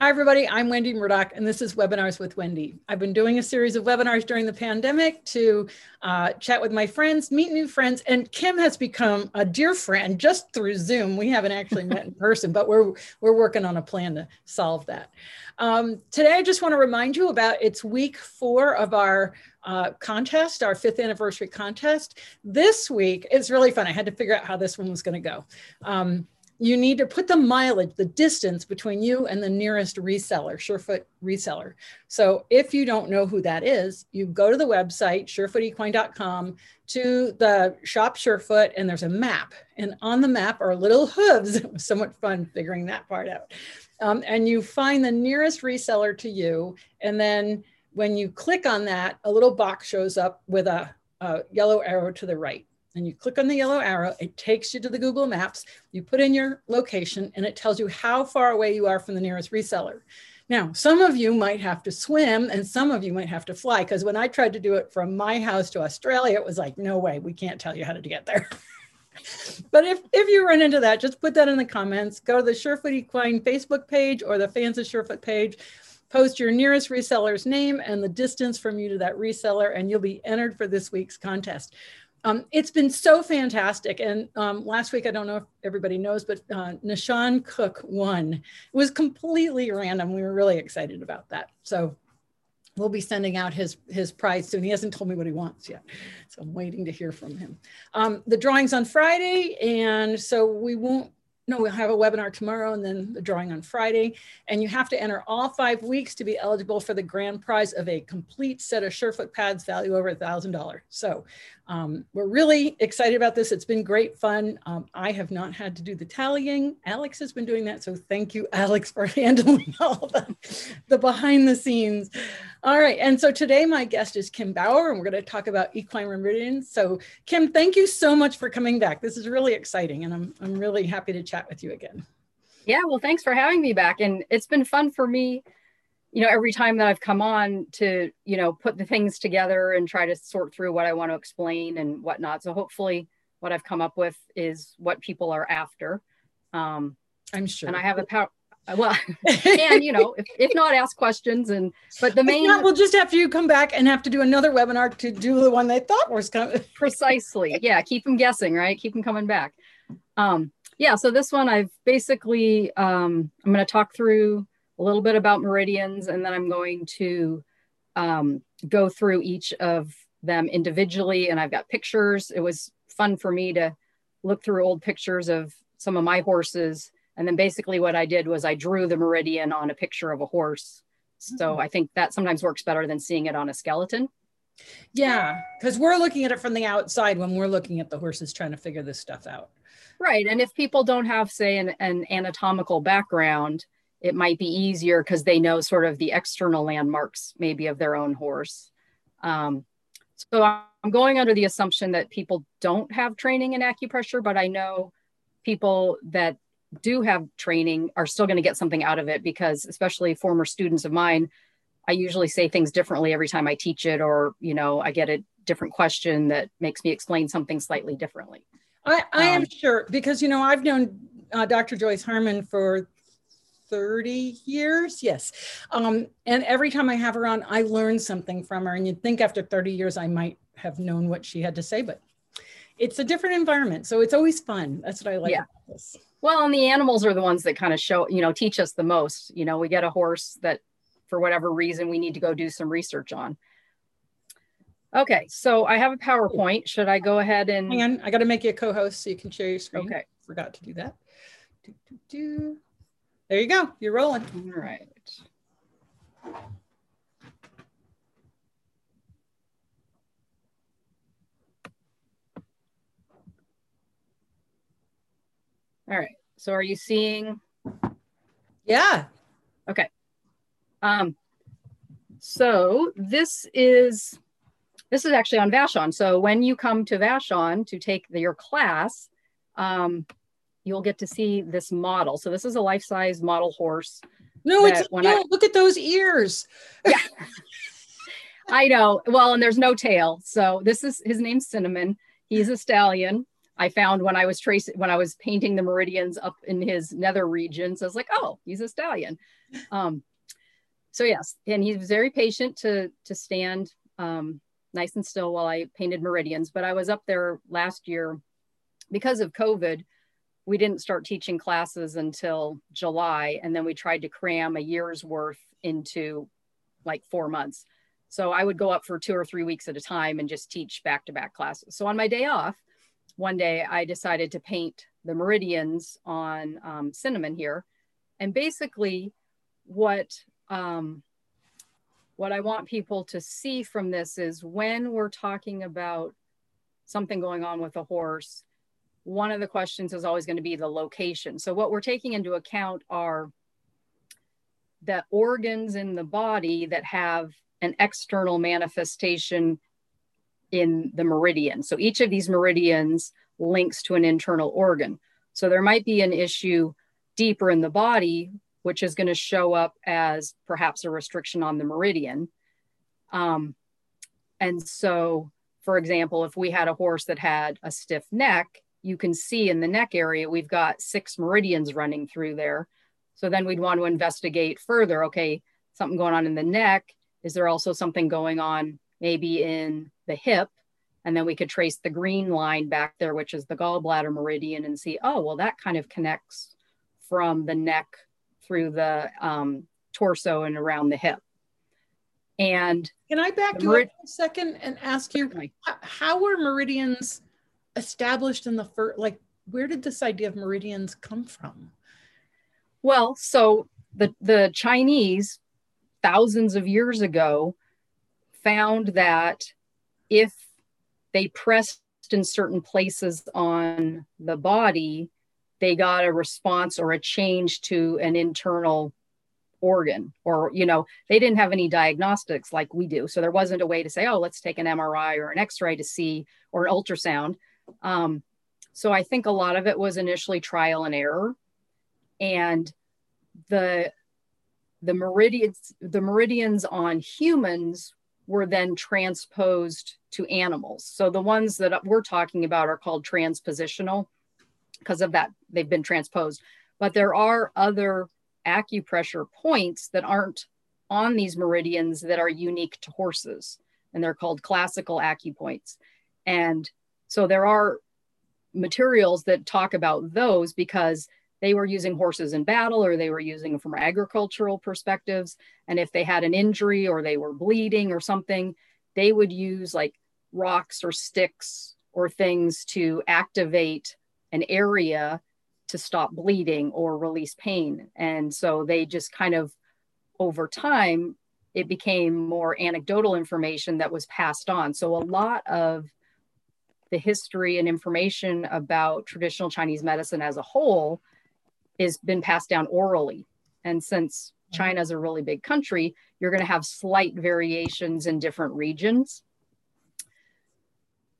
Hi, everybody. I'm Wendy Murdoch, and this is Webinars with Wendy. I've been doing a series of webinars during the pandemic to uh, chat with my friends, meet new friends, and Kim has become a dear friend just through Zoom. We haven't actually met in person, but we're we're working on a plan to solve that. Um, today, I just want to remind you about it's week four of our uh, contest, our fifth anniversary contest. This week, it's really fun. I had to figure out how this one was going to go. Um, you need to put the mileage, the distance between you and the nearest reseller, Surefoot reseller. So if you don't know who that is, you go to the website, surefootequine.com, to the shop Surefoot, and there's a map. And on the map are little hooves. It was somewhat fun figuring that part out. Um, and you find the nearest reseller to you. And then when you click on that, a little box shows up with a, a yellow arrow to the right and you click on the yellow arrow, it takes you to the Google Maps. You put in your location and it tells you how far away you are from the nearest reseller. Now, some of you might have to swim and some of you might have to fly because when I tried to do it from my house to Australia, it was like, no way, we can't tell you how to get there. but if, if you run into that, just put that in the comments. Go to the Surefoot Equine Facebook page or the Fans of Surefoot page. Post your nearest reseller's name and the distance from you to that reseller, and you'll be entered for this week's contest. Um, it's been so fantastic. And um, last week, I don't know if everybody knows, but uh, Nishan Cook won. It was completely random. We were really excited about that. So we'll be sending out his his prize soon. He hasn't told me what he wants yet, so I'm waiting to hear from him. Um, the drawing's on Friday, and so we won't no, we'll have a webinar tomorrow and then the drawing on Friday. And you have to enter all five weeks to be eligible for the grand prize of a complete set of Surefoot pads value over a $1,000. So um, we're really excited about this. It's been great fun. Um, I have not had to do the tallying. Alex has been doing that. So thank you, Alex, for handling all the, the behind the scenes. All right. And so today my guest is Kim Bauer, and we're going to talk about equine meridians. So Kim, thank you so much for coming back. This is really exciting. And I'm, I'm really happy to chat with you again. Yeah, well, thanks for having me back. And it's been fun for me, you know, every time that I've come on to, you know, put the things together and try to sort through what I want to explain and whatnot. So hopefully what I've come up with is what people are after. Um, I'm sure. And I have a power well and you know if, if not ask questions and but the main not, we'll just have you come back and have to do another webinar to do the one they thought was coming precisely yeah keep them guessing right keep them coming back um yeah so this one i've basically um i'm going to talk through a little bit about meridians and then i'm going to um, go through each of them individually and i've got pictures it was fun for me to look through old pictures of some of my horses and then basically what I did was I drew the meridian on a picture of a horse. So mm-hmm. I think that sometimes works better than seeing it on a skeleton. Yeah, because we're looking at it from the outside when we're looking at the horses trying to figure this stuff out. Right. And if people don't have, say, an, an anatomical background, it might be easier because they know sort of the external landmarks, maybe of their own horse. Um, so I'm going under the assumption that people don't have training in acupressure, but I know people that do have training are still going to get something out of it because especially former students of mine i usually say things differently every time i teach it or you know i get a different question that makes me explain something slightly differently i, I um, am sure because you know i've known uh, dr joyce harman for 30 years yes um, and every time i have her on i learn something from her and you'd think after 30 years i might have known what she had to say but it's a different environment so it's always fun that's what i like yeah. about this well, and the animals are the ones that kind of show, you know, teach us the most. You know, we get a horse that for whatever reason we need to go do some research on. Okay, so I have a PowerPoint. Should I go ahead and hang on? I got to make you a co-host so you can share your screen. Okay, forgot to do that. Do, do, do. There you go. You're rolling. All right. All right. So are you seeing? Yeah. Okay. Um, so this is this is actually on Vashon. So when you come to Vashon to take the, your class, um, you'll get to see this model. So this is a life-size model horse. No, it's no, I, look at those ears. yeah. I know. Well, and there's no tail. So this is his name's Cinnamon. He's a stallion. I found when I was tracing when I was painting the meridians up in his nether regions, I was like, oh, he's a stallion. Um, so yes, and he was very patient to to stand um, nice and still while I painted meridians. But I was up there last year because of COVID. We didn't start teaching classes until July, and then we tried to cram a year's worth into like four months. So I would go up for two or three weeks at a time and just teach back to back classes. So on my day off, one day I decided to paint the meridians on um, cinnamon here. And basically, what um, what I want people to see from this is when we're talking about something going on with a horse, one of the questions is always going to be the location. So what we're taking into account are the organs in the body that have an external manifestation in the meridian. So each of these meridians links to an internal organ. So there might be an issue deeper in the body, which is going to show up as perhaps a restriction on the meridian. Um, and so, for example, if we had a horse that had a stiff neck, you can see in the neck area, we've got six meridians running through there. So then we'd want to investigate further. Okay, something going on in the neck. Is there also something going on maybe in the hip? And then we could trace the green line back there, which is the gallbladder meridian, and see, oh, well, that kind of connects from the neck through the um, torso and around the hip. And can I back you up a second and ask you how, are meridians established in the first? Like, where did this idea of meridians come from? Well, so the the Chinese thousands of years ago found that if they pressed in certain places on the body, they got a response or a change to an internal organ or you know they didn't have any diagnostics like we do so there wasn't a way to say oh let's take an mri or an x-ray to see or an ultrasound um, so i think a lot of it was initially trial and error. And the the meridians the meridians on humans were then transposed to animals. So the ones that we're talking about are called transpositional because of that they've been transposed. But there are other acupressure points that aren't on these meridians that are unique to horses and they're called classical acupoints. And so there are materials that talk about those because they were using horses in battle or they were using them from agricultural perspectives and if they had an injury or they were bleeding or something they would use like rocks or sticks or things to activate an area to stop bleeding or release pain. And so they just kind of, over time, it became more anecdotal information that was passed on. So a lot of the history and information about traditional Chinese medicine as a whole has been passed down orally. And since China is a really big country, you're going to have slight variations in different regions.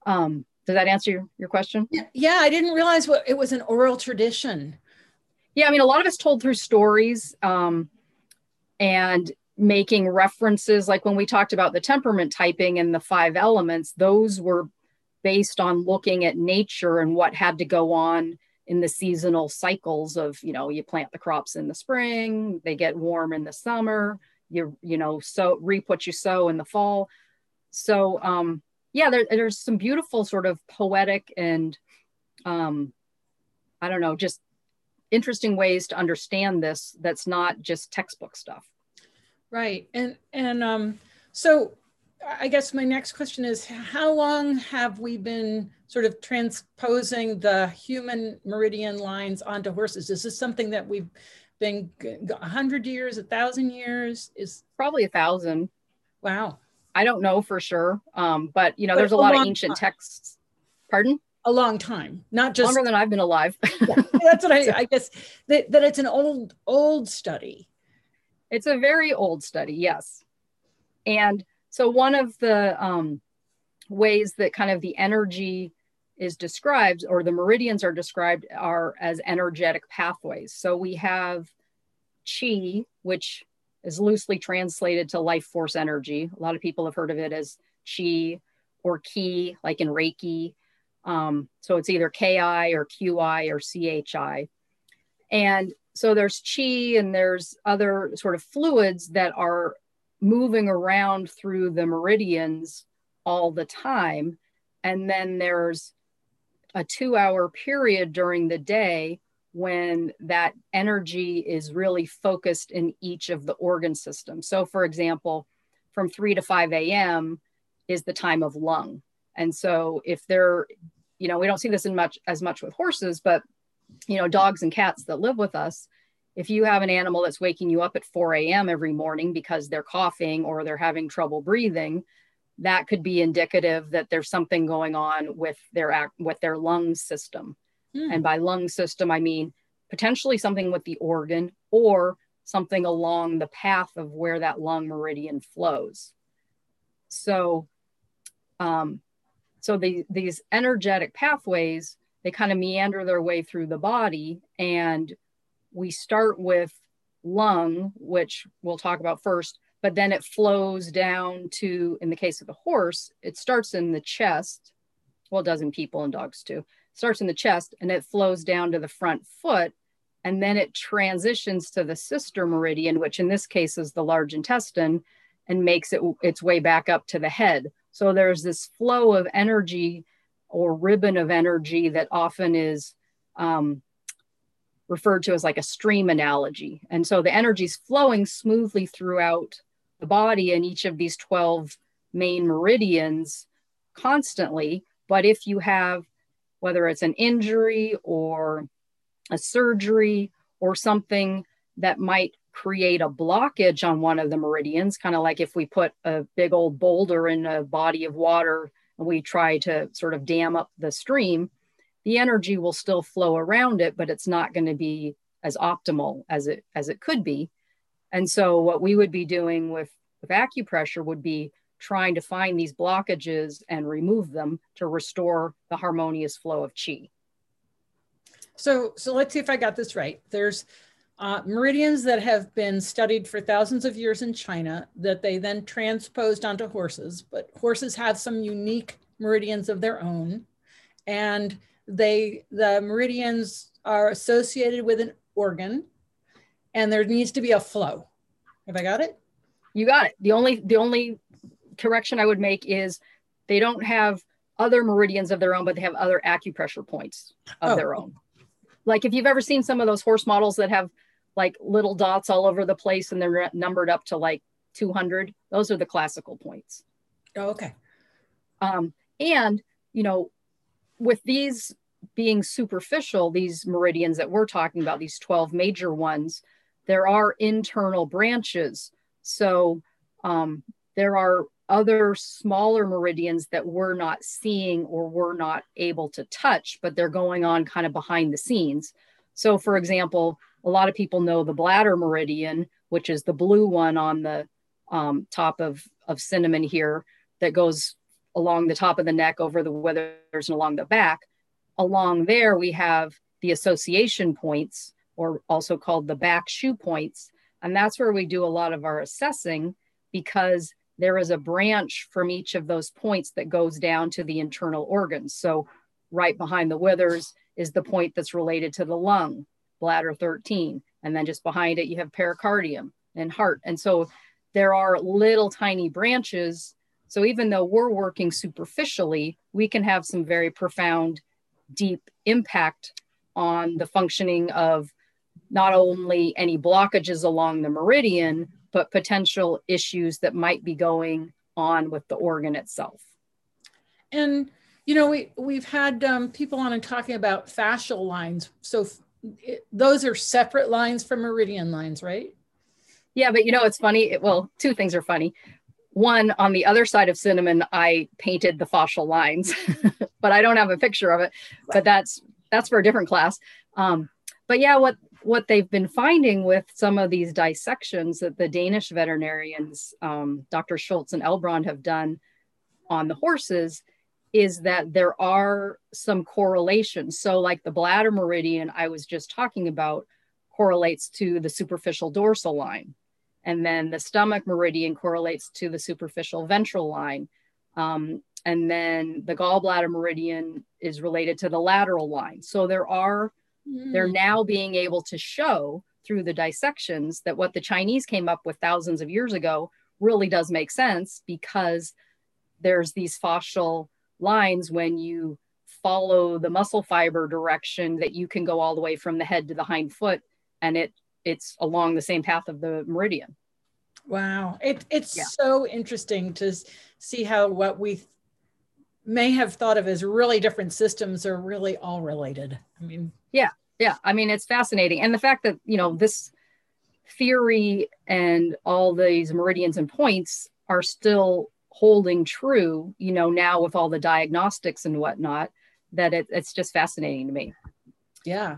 Um, does that answer your, your question? Yeah, I didn't realize what it was an oral tradition. Yeah, I mean, a lot of it's told through stories um, and making references. Like when we talked about the temperament typing and the five elements, those were based on looking at nature and what had to go on in the seasonal cycles of, you know, you plant the crops in the spring, they get warm in the summer, you, you know, so reap what you sow in the fall. So, um, yeah, there, there's some beautiful sort of poetic and um, I don't know, just interesting ways to understand this that's not just textbook stuff. Right. And and um, so I guess my next question is how long have we been sort of transposing the human meridian lines onto horses? Is this something that we've been a hundred years, a thousand years? Is probably a thousand. Wow. I don't know for sure. Um, but you know, but there's a, a lot of ancient time. texts. Pardon? A long time, not just longer than I've been alive. yeah, that's what I, I guess that, that it's an old, old study. It's a very old study, yes. And so one of the um, ways that kind of the energy is described or the meridians are described are as energetic pathways. So we have chi, which is loosely translated to life force energy. A lot of people have heard of it as chi or ki, like in Reiki. Um, so it's either KI or QI or CHI. And so there's chi and there's other sort of fluids that are moving around through the meridians all the time. And then there's a two hour period during the day when that energy is really focused in each of the organ systems. So, for example, from 3 to 5 a.m. is the time of lung. And so, if they're, you know, we don't see this in much as much with horses, but, you know, dogs and cats that live with us, if you have an animal that's waking you up at 4 a.m. every morning because they're coughing or they're having trouble breathing, that could be indicative that there's something going on with their with their lung system. Mm. And by lung system, I mean potentially something with the organ or something along the path of where that lung meridian flows. So, um, so the, these energetic pathways, they kind of meander their way through the body. And we start with lung, which we'll talk about first, but then it flows down to, in the case of the horse, it starts in the chest. Well, it does in people and dogs too. Starts in the chest and it flows down to the front foot. And then it transitions to the sister meridian, which in this case is the large intestine, and makes it its way back up to the head. So there's this flow of energy or ribbon of energy that often is um, referred to as like a stream analogy. And so the energy is flowing smoothly throughout the body in each of these 12 main meridians constantly. But if you have, whether it's an injury or a surgery or something that might create a blockage on one of the meridians, kind of like if we put a big old boulder in a body of water and we try to sort of dam up the stream, the energy will still flow around it, but it's not going to be as optimal as it as it could be. And so what we would be doing with, with acupressure would be trying to find these blockages and remove them to restore the harmonious flow of chi. So, so let's see if I got this right. There's uh, meridians that have been studied for thousands of years in China that they then transposed onto horses, but horses have some unique meridians of their own. And they, the meridians are associated with an organ and there needs to be a flow. Have I got it? You got it. The only the only correction I would make is they don't have other meridians of their own, but they have other acupressure points of oh. their own. Like if you've ever seen some of those horse models that have like little dots all over the place and they're numbered up to like 200, those are the classical points. Oh, okay. Um, and you know, with these being superficial, these meridians that we're talking about, these 12 major ones, there are internal branches. So um, there are other smaller meridians that we're not seeing or we're not able to touch, but they're going on kind of behind the scenes. So, for example, a lot of people know the bladder meridian, which is the blue one on the um, top of, of cinnamon here that goes along the top of the neck over the withers and along the back. Along there, we have the association points, or also called the back shu points. And that's where we do a lot of our assessing because there is a branch from each of those points that goes down to the internal organs. So, right behind the withers is the point that's related to the lung, bladder 13. And then just behind it, you have pericardium and heart. And so, there are little tiny branches. So, even though we're working superficially, we can have some very profound, deep impact on the functioning of not only any blockages along the meridian, but potential issues that might be going on with the organ itself. And you know, we we've had um, people on and talking about fascial lines. So it, those are separate lines from meridian lines, right? Yeah, but you know, it's funny. It, well, two things are funny. One, on the other side of cinnamon, I painted the fascial lines, but I don't have a picture of it. But that's that's for a different class. Um, but yeah, what what they've been finding with some of these dissections that the Danish veterinarians, um, Dr. Schultz and Elbrond, have done on the horses is that there are some correlations. So, like the bladder meridian I was just talking about correlates to the superficial dorsal line, and then the stomach meridian correlates to the superficial ventral line. Um, and then the gallbladder meridian is related to the lateral line. So there are, mm. they're now being able to show through the dissections that what the Chinese came up with thousands of years ago really does make sense because there's these fascial lines when you follow the muscle fiber direction that you can go all the way from the head to the hind foot and it it's along the same path of the meridian wow it, it's yeah. so interesting to see how what we may have thought of as really different systems are really all related i mean yeah yeah i mean it's fascinating and the fact that you know this theory and all these meridians and points are still holding true you know now with all the diagnostics and whatnot that it, it's just fascinating to me. Yeah,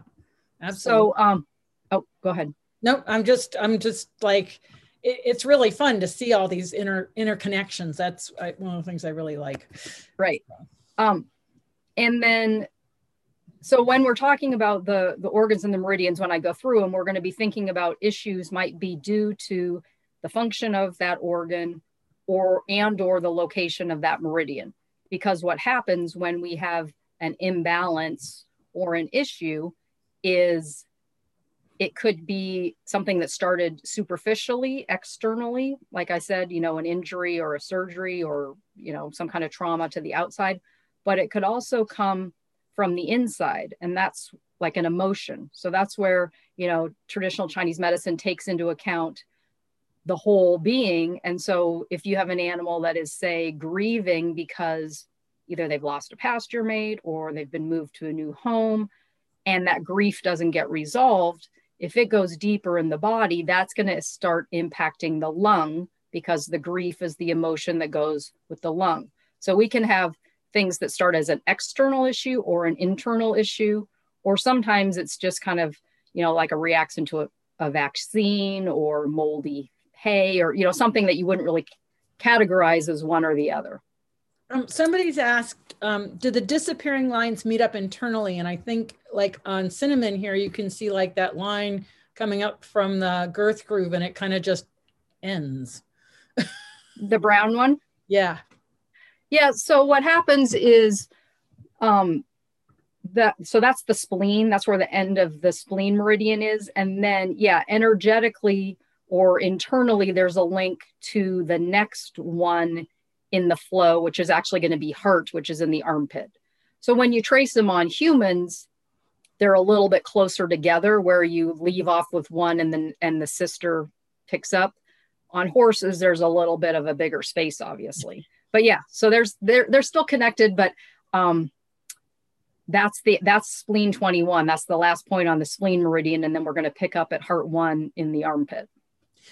absolutely. So, um, oh, go ahead. No, I'm just, I'm just like, it, it's really fun to see all these inter interconnections. That's I, one of the things I really like. Right. Um, and then, so when we're talking about the the organs and the meridians, when I go through them, we're going to be thinking about issues might be due to the function of that organ, or and or the location of that meridian. Because what happens when we have an imbalance or an issue is it could be something that started superficially externally like i said you know an injury or a surgery or you know some kind of trauma to the outside but it could also come from the inside and that's like an emotion. So that's where you know traditional chinese medicine takes into account the whole being. And so if you have an animal that is say grieving because either they've lost a pasture mate or they've been moved to a new home and that grief doesn't get resolved if it goes deeper in the body that's going to start impacting the lung because the grief is the emotion that goes with the lung. So we can have things that start as an external issue or an internal issue or sometimes it's just kind of you know like a reaction to a, a vaccine or moldy hay or you know something that you wouldn't really categorize as one or the other um, somebody's asked, um, do the disappearing lines meet up internally? And I think like on cinnamon here, you can see like that line coming up from the girth groove and it kind of just ends. the brown one? Yeah. Yeah. So what happens is um, that, so that's the spleen. That's where the end of the spleen meridian is. And then, yeah, energetically or internally, there's a link to the next one in the flow, which is actually going to be heart, which is in the armpit. So when you trace them on humans, they're a little bit closer together where you leave off with one and then and the sister picks up. On horses, there's a little bit of a bigger space, obviously. But yeah, so there's they're they're still connected, but um that's the that's spleen 21. That's the last point on the spleen meridian, and then we're going to pick up at heart one in the armpit.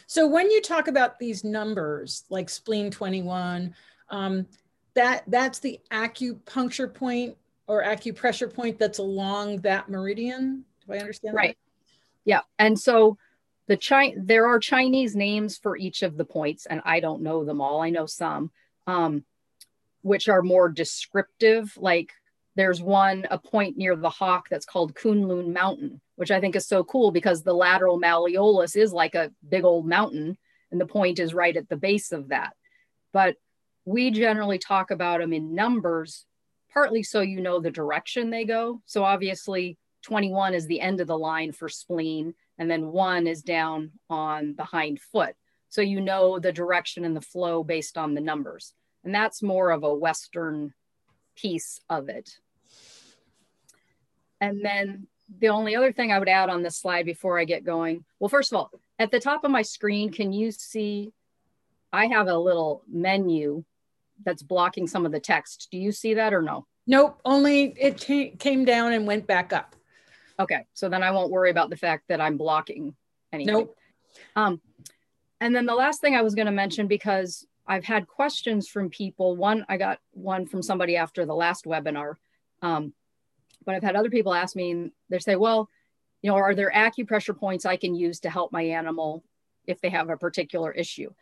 So when you talk about these numbers like spleen 21, um, that that's the acupuncture point or acupressure point that's along that meridian. Do I understand right. That? Yeah. And so the Chi- there are Chinese names for each of the points, and I don't know them all. I know some, um, which are more descriptive. Like there's one, a point near the Hock that's called Kunlun Mountain, which I think is so cool because the lateral malleolus is like a big old mountain and the point is right at the base of that. But we generally talk about them in numbers, partly so you know the direction they go. So obviously, 21 is the end of the line for spleen, and then one is down on the hind foot. So you know the direction and the flow based on the numbers. And that's more of a Western piece of it. And then the only other thing I would add on this slide before I get going, well, first of all, at the top of my screen, can you see, I have a little menu that's blocking some of the text. Do you see that or no? Nope, only it came down and went back up. Okay, so then I won't worry about the fact that I'm blocking anything. Nope. Um, and then the last thing I was going to mention, because I've had questions from people. One, I got one from somebody after the last webinar. Um, but I've had other people ask me, and they say, well, you know, are there acupressure points I can use to help my animal if they have a particular issue?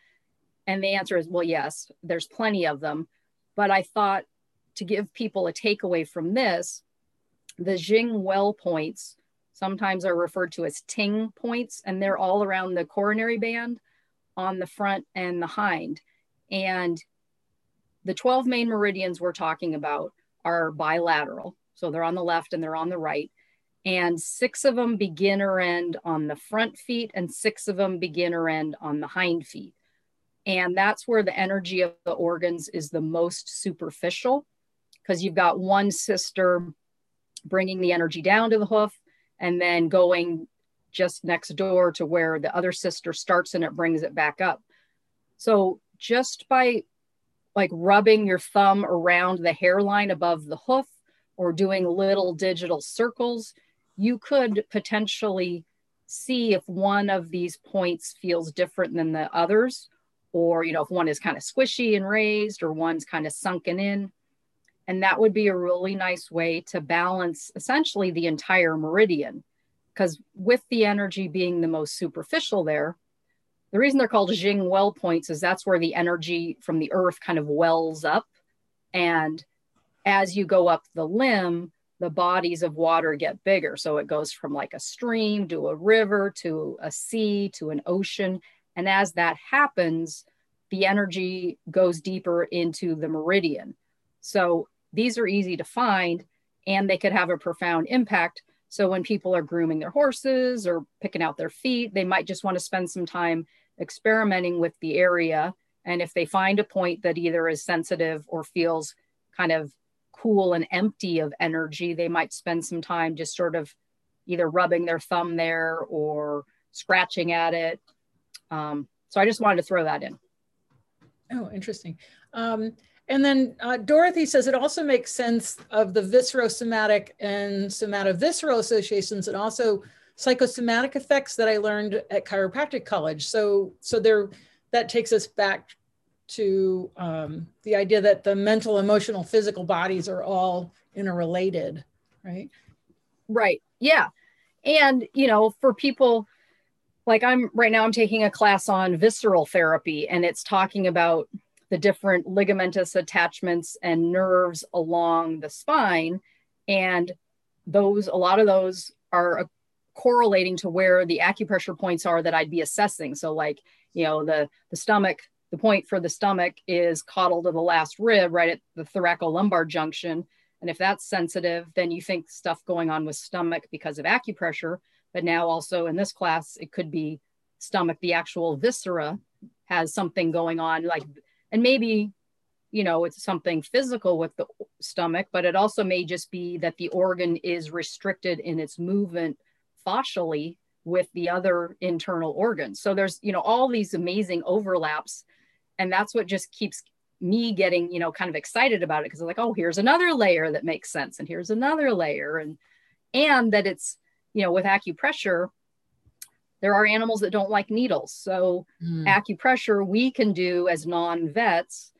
And the answer is, well, yes, there's plenty of them. But I thought to give people a takeaway from this, the Jing well points sometimes are referred to as Ting points, and they're all around the coronary band on the front and the hind. And the 12 main meridians we're talking about are bilateral. So they're on the left and they're on the right. And six of them begin or end on the front feet, and six of them begin or end on the hind feet. And that's where the energy of the organs is the most superficial because you've got one sister bringing the energy down to the hoof and then going just next door to where the other sister starts and it brings it back up. So just by like rubbing your thumb around the hairline above the hoof or doing little digital circles, you could potentially see if one of these points feels different than the others, or you know, if one is kind of squishy and raised or one's kind of sunken in. And that would be a really nice way to balance essentially the entire meridian. Because with the energy being the most superficial there, the reason they're called Jing well points is that's where the energy from the earth kind of wells up. And as you go up the limb, the bodies of water get bigger. So it goes from like a stream to a river to a sea to an ocean. And as that happens, the energy goes deeper into the meridian. So these are easy to find and they could have a profound impact. So when people are grooming their horses or picking out their feet, they might just want to spend some time experimenting with the area. And if they find a point that either is sensitive or feels kind of cool and empty of energy, they might spend some time just sort of either rubbing their thumb there or scratching at it. Um, so I just wanted to throw that in. Oh, interesting. Um, and then uh, Dorothy says it also makes sense of the viscerosomatic and somatovisceral associations and also psychosomatic effects that I learned at chiropractic college. So, so there, that takes us back to um, the idea that the mental, emotional, physical bodies are all interrelated, right? Right. Yeah. And, you know, for people like I'm right now, I'm taking a class on visceral therapy and it's talking about the different ligamentous attachments and nerves along the spine. And those, a lot of those are uh, correlating to where the acupressure points are that I'd be assessing. So, like, you know, the, the stomach, the point for the stomach is caudal to the last rib, right at the thoracolumbar junction. And if that's sensitive, then you think stuff going on with stomach because of acupressure. But now, also in this class, it could be stomach, the actual viscera has something going on, like and maybe you know it's something physical with the stomach but it also may just be that the organ is restricted in its movement fascially with the other internal organs so there's you know all these amazing overlaps and that's what just keeps me getting you know kind of excited about it because i'm like oh here's another layer that makes sense and here's another layer and and that it's you know with acupressure there are animals that don't like needles. So mm. acupressure we can do as non-vets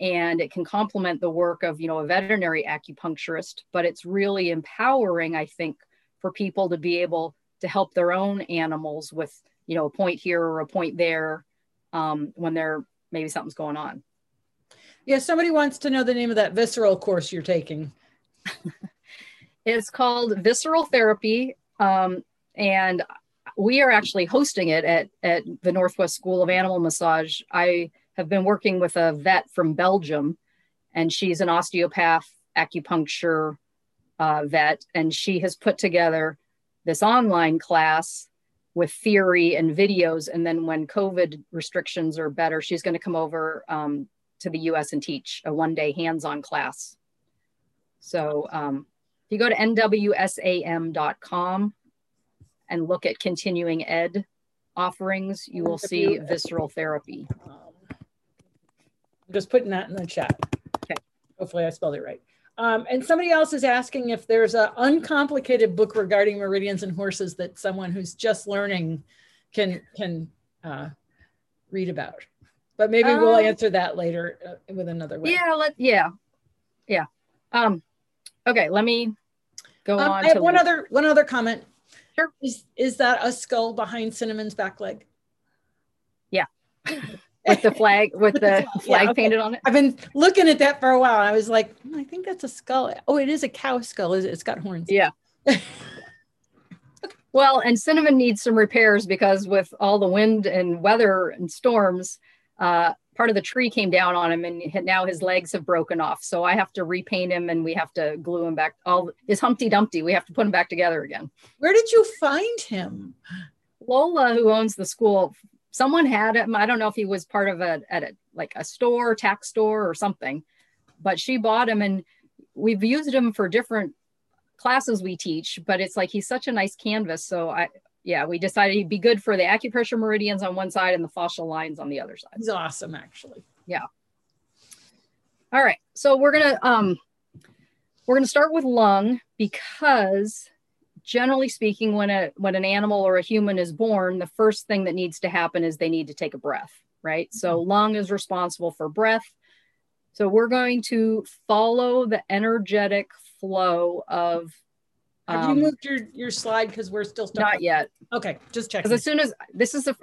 and it can complement the work of, you know, a veterinary acupuncturist, but it's really empowering I think for people to be able to help their own animals with, you know, a point here or a point there um, when they're maybe something's going on. Yeah, somebody wants to know the name of that visceral course you're taking. it's called Visceral Therapy. Um, and we are actually hosting it at, at the Northwest School of Animal Massage. I have been working with a vet from Belgium, and she's an osteopath acupuncture uh, vet, and she has put together this online class with theory and videos. And then when COVID restrictions are better, she's going to come over um, to the US and teach a one day hands on class. So um, if you go to nwsam.com, and look at continuing ed offerings, you will see visceral therapy. Um, I'm just putting that in the chat. Okay. Hopefully I spelled it right. Um, and somebody else is asking if there's an uncomplicated book regarding meridians and horses that someone who's just learning can can uh, read about. But maybe um, we'll answer that later uh, with another way. Yeah, let yeah, yeah. Um, okay, let me go um, on. I have one other one other comment. Sure. Is is that a skull behind Cinnamon's back leg? Yeah. with the flag with, with the, the, flag yeah, okay. painted on it. I've been looking at that for a while. I was like, hmm, I think that's a skull. Oh, it is a cow skull. Is it? It's got horns. Yeah. well, and Cinnamon needs some repairs because with all the wind and weather and storms, uh, part of the tree came down on him and now his legs have broken off. So I have to repaint him and we have to glue him back. All his Humpty Dumpty. We have to put him back together again. Where did you find him? Lola, who owns the school, someone had him. I don't know if he was part of a at a like a store, tax store or something, but she bought him and we've used him for different classes we teach, but it's like he's such a nice canvas. So I yeah, we decided he'd be good for the acupressure meridians on one side and the fascial lines on the other side. He's awesome, actually. Yeah. All right. So we're gonna um we're gonna start with lung because generally speaking, when a when an animal or a human is born, the first thing that needs to happen is they need to take a breath, right? Mm-hmm. So lung is responsible for breath. So we're going to follow the energetic flow of have um, you moved your your slide because we're still stuck? Not yet. Okay, just check. Because as soon as this is a,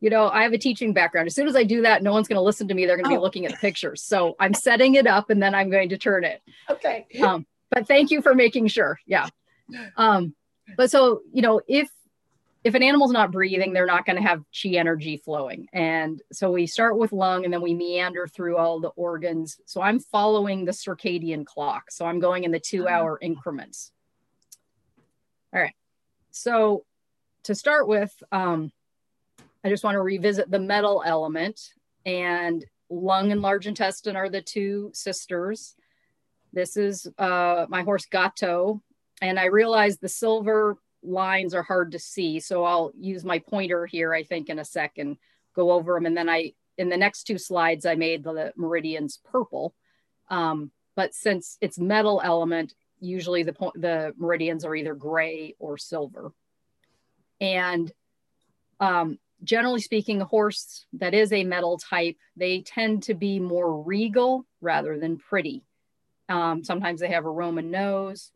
you know, I have a teaching background. As soon as I do that, no one's going to listen to me. They're going to oh. be looking at the pictures. So I'm setting it up, and then I'm going to turn it. Okay. Um, but thank you for making sure. Yeah. Um, but so you know, if if an animal's not breathing, they're not going to have chi energy flowing. And so we start with lung and then we meander through all the organs. So I'm following the circadian clock. So I'm going in the two hour increments. All right. So to start with, um, I just want to revisit the metal element and lung and large intestine are the two sisters. This is uh, my horse Gato. And I realize the silver lines are hard to see. So I'll use my pointer here, I think in a second, go over them. And then I, in the next two slides, I made the meridians purple. Um, but since it's metal element, usually the the meridians are either gray or silver and um, generally speaking a horse that is a metal type they tend to be more regal rather than pretty um, sometimes they have a roman nose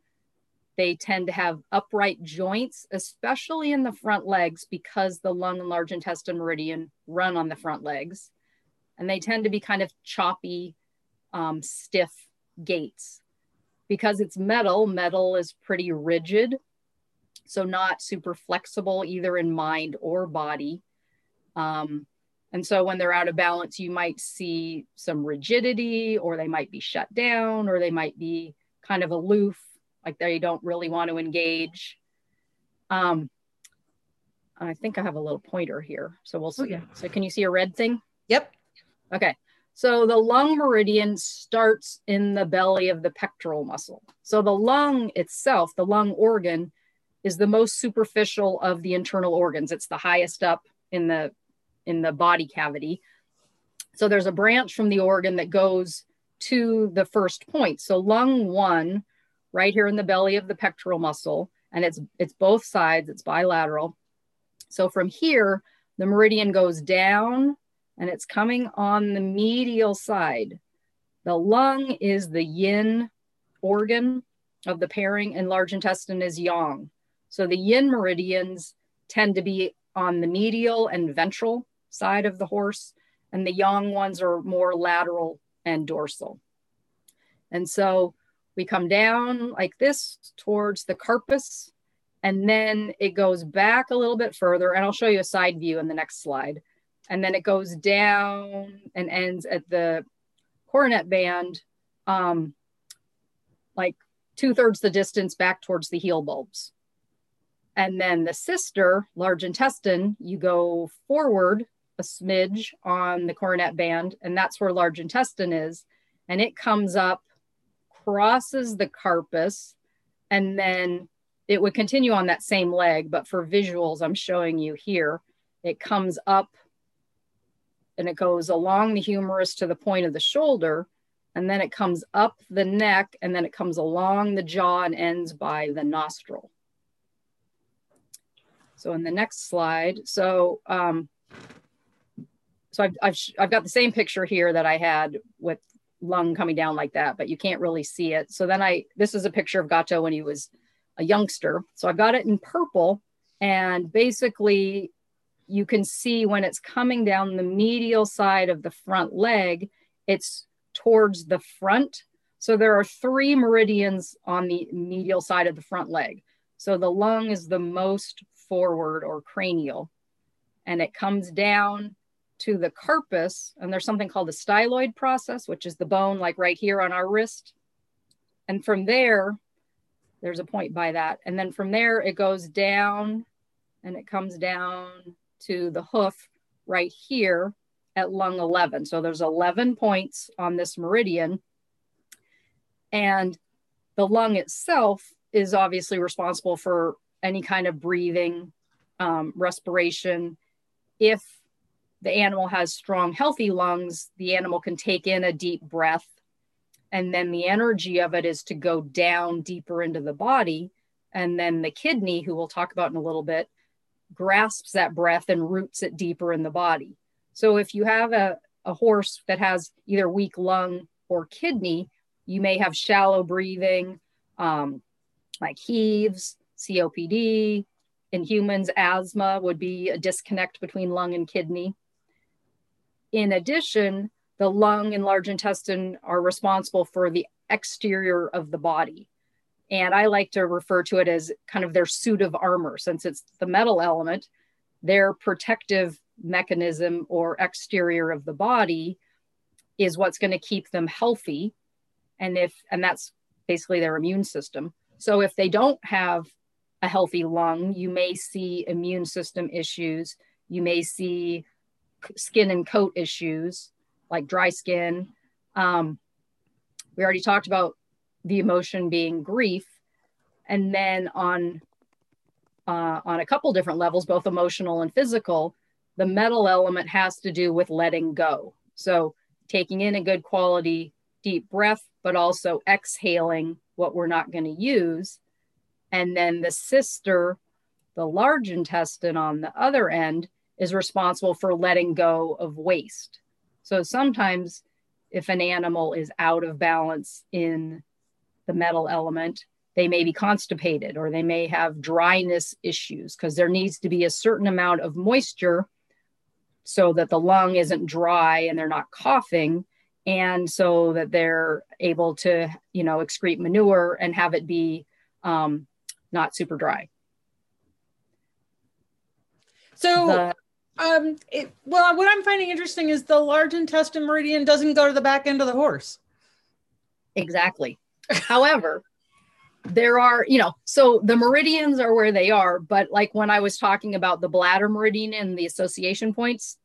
they tend to have upright joints especially in the front legs because the lung and large intestine meridian run on the front legs and they tend to be kind of choppy um, stiff gaits because it's metal, metal is pretty rigid. So not super flexible either in mind or body. Um, and so when they're out of balance, you might see some rigidity or they might be shut down or they might be kind of aloof, like they don't really want to engage. Um, I think I have a little pointer here. So we'll see. Oh, yeah. So can you see a red thing? Yep. Okay. So the lung meridian starts in the belly of the pectoral muscle. So the lung itself, the lung organ, is the most superficial of the internal organs. It's the highest up in the in the body cavity. So there's a branch from the organ that goes to the first point. So lung 1 right here in the belly of the pectoral muscle and it's it's both sides, it's bilateral. So from here the meridian goes down and it's coming on the medial side. The lung is the yin organ of the pairing, and large intestine is yang. So the yin meridians tend to be on the medial and ventral side of the horse, and the yang ones are more lateral and dorsal. And so we come down like this towards the carpus, and then it goes back a little bit further. And I'll show you a side view in the next slide and then it goes down and ends at the coronet band, um, like two thirds the distance back towards the heel bulbs. And then the sister, large intestine, you go forward a smidge on the coronet band, and that's where large intestine is. And it comes up, crosses the carpus, and then it would continue on that same leg. But for visuals, I'm showing you here, it comes up and it goes along the humerus to the point of the shoulder and then it comes up the neck and then it comes along the jaw and ends by the nostril. So in the next slide, so um, so I've, I've, I've got the same picture here that I had with lung coming down like that, but you can't really see it. So then I, this is a picture of Gato when he was a youngster. So I've got it in purple and basically you can see when it's coming down the medial side of the front leg, it's towards the front. So there are three meridians on the medial side of the front leg. So the lung is the most forward or cranial, and it comes down to the carpus, and there's something called the styloid process, which is the bone like right here on our wrist. And from there, there's a point by that. And then from there, it goes down and it comes down to the hoof right here at lung 11. So there's 11 points on this meridian. And the lung itself is obviously responsible for any kind of breathing, um, respiration. If the animal has strong, healthy lungs, the animal can take in a deep breath. And then the energy of it is to go down deeper into the body. And then the kidney, who we'll talk about in a little bit, grasps that breath and roots it deeper in the body. So if you have a, a horse that has either weak lung or kidney, you may have shallow breathing, um, like heaves, COPD. In humans, asthma would be a disconnect between lung and kidney. In addition, the lung and large intestine are responsible for the exterior of the body. And I like to refer to it as kind of their suit of armor, since it's the metal element, their protective mechanism or exterior of the body is what's going to keep them healthy. And if, and that's basically their immune system. So if they don't have a healthy lung, you may see immune system issues. You may see skin and coat issues like dry skin. Um, we already talked about the emotion being grief. And then on uh, on a couple different levels, both emotional and physical, the metal element has to do with letting go. So taking in a good quality deep breath, but also exhaling what we're not going to use. And then the sister, the large intestine on the other end, is responsible for letting go of waste. So sometimes, if an animal is out of balance in the metal element, they may be constipated or they may have dryness issues because there needs to be a certain amount of moisture so that the lung isn't dry and they're not coughing and so that they're able to you know excrete manure and have it be um, not super dry so the, um it, well what i'm finding interesting is the large intestine meridian doesn't go to the back end of the horse exactly however there are you know so the meridians are where they are but like when i was talking about the bladder meridian and the association points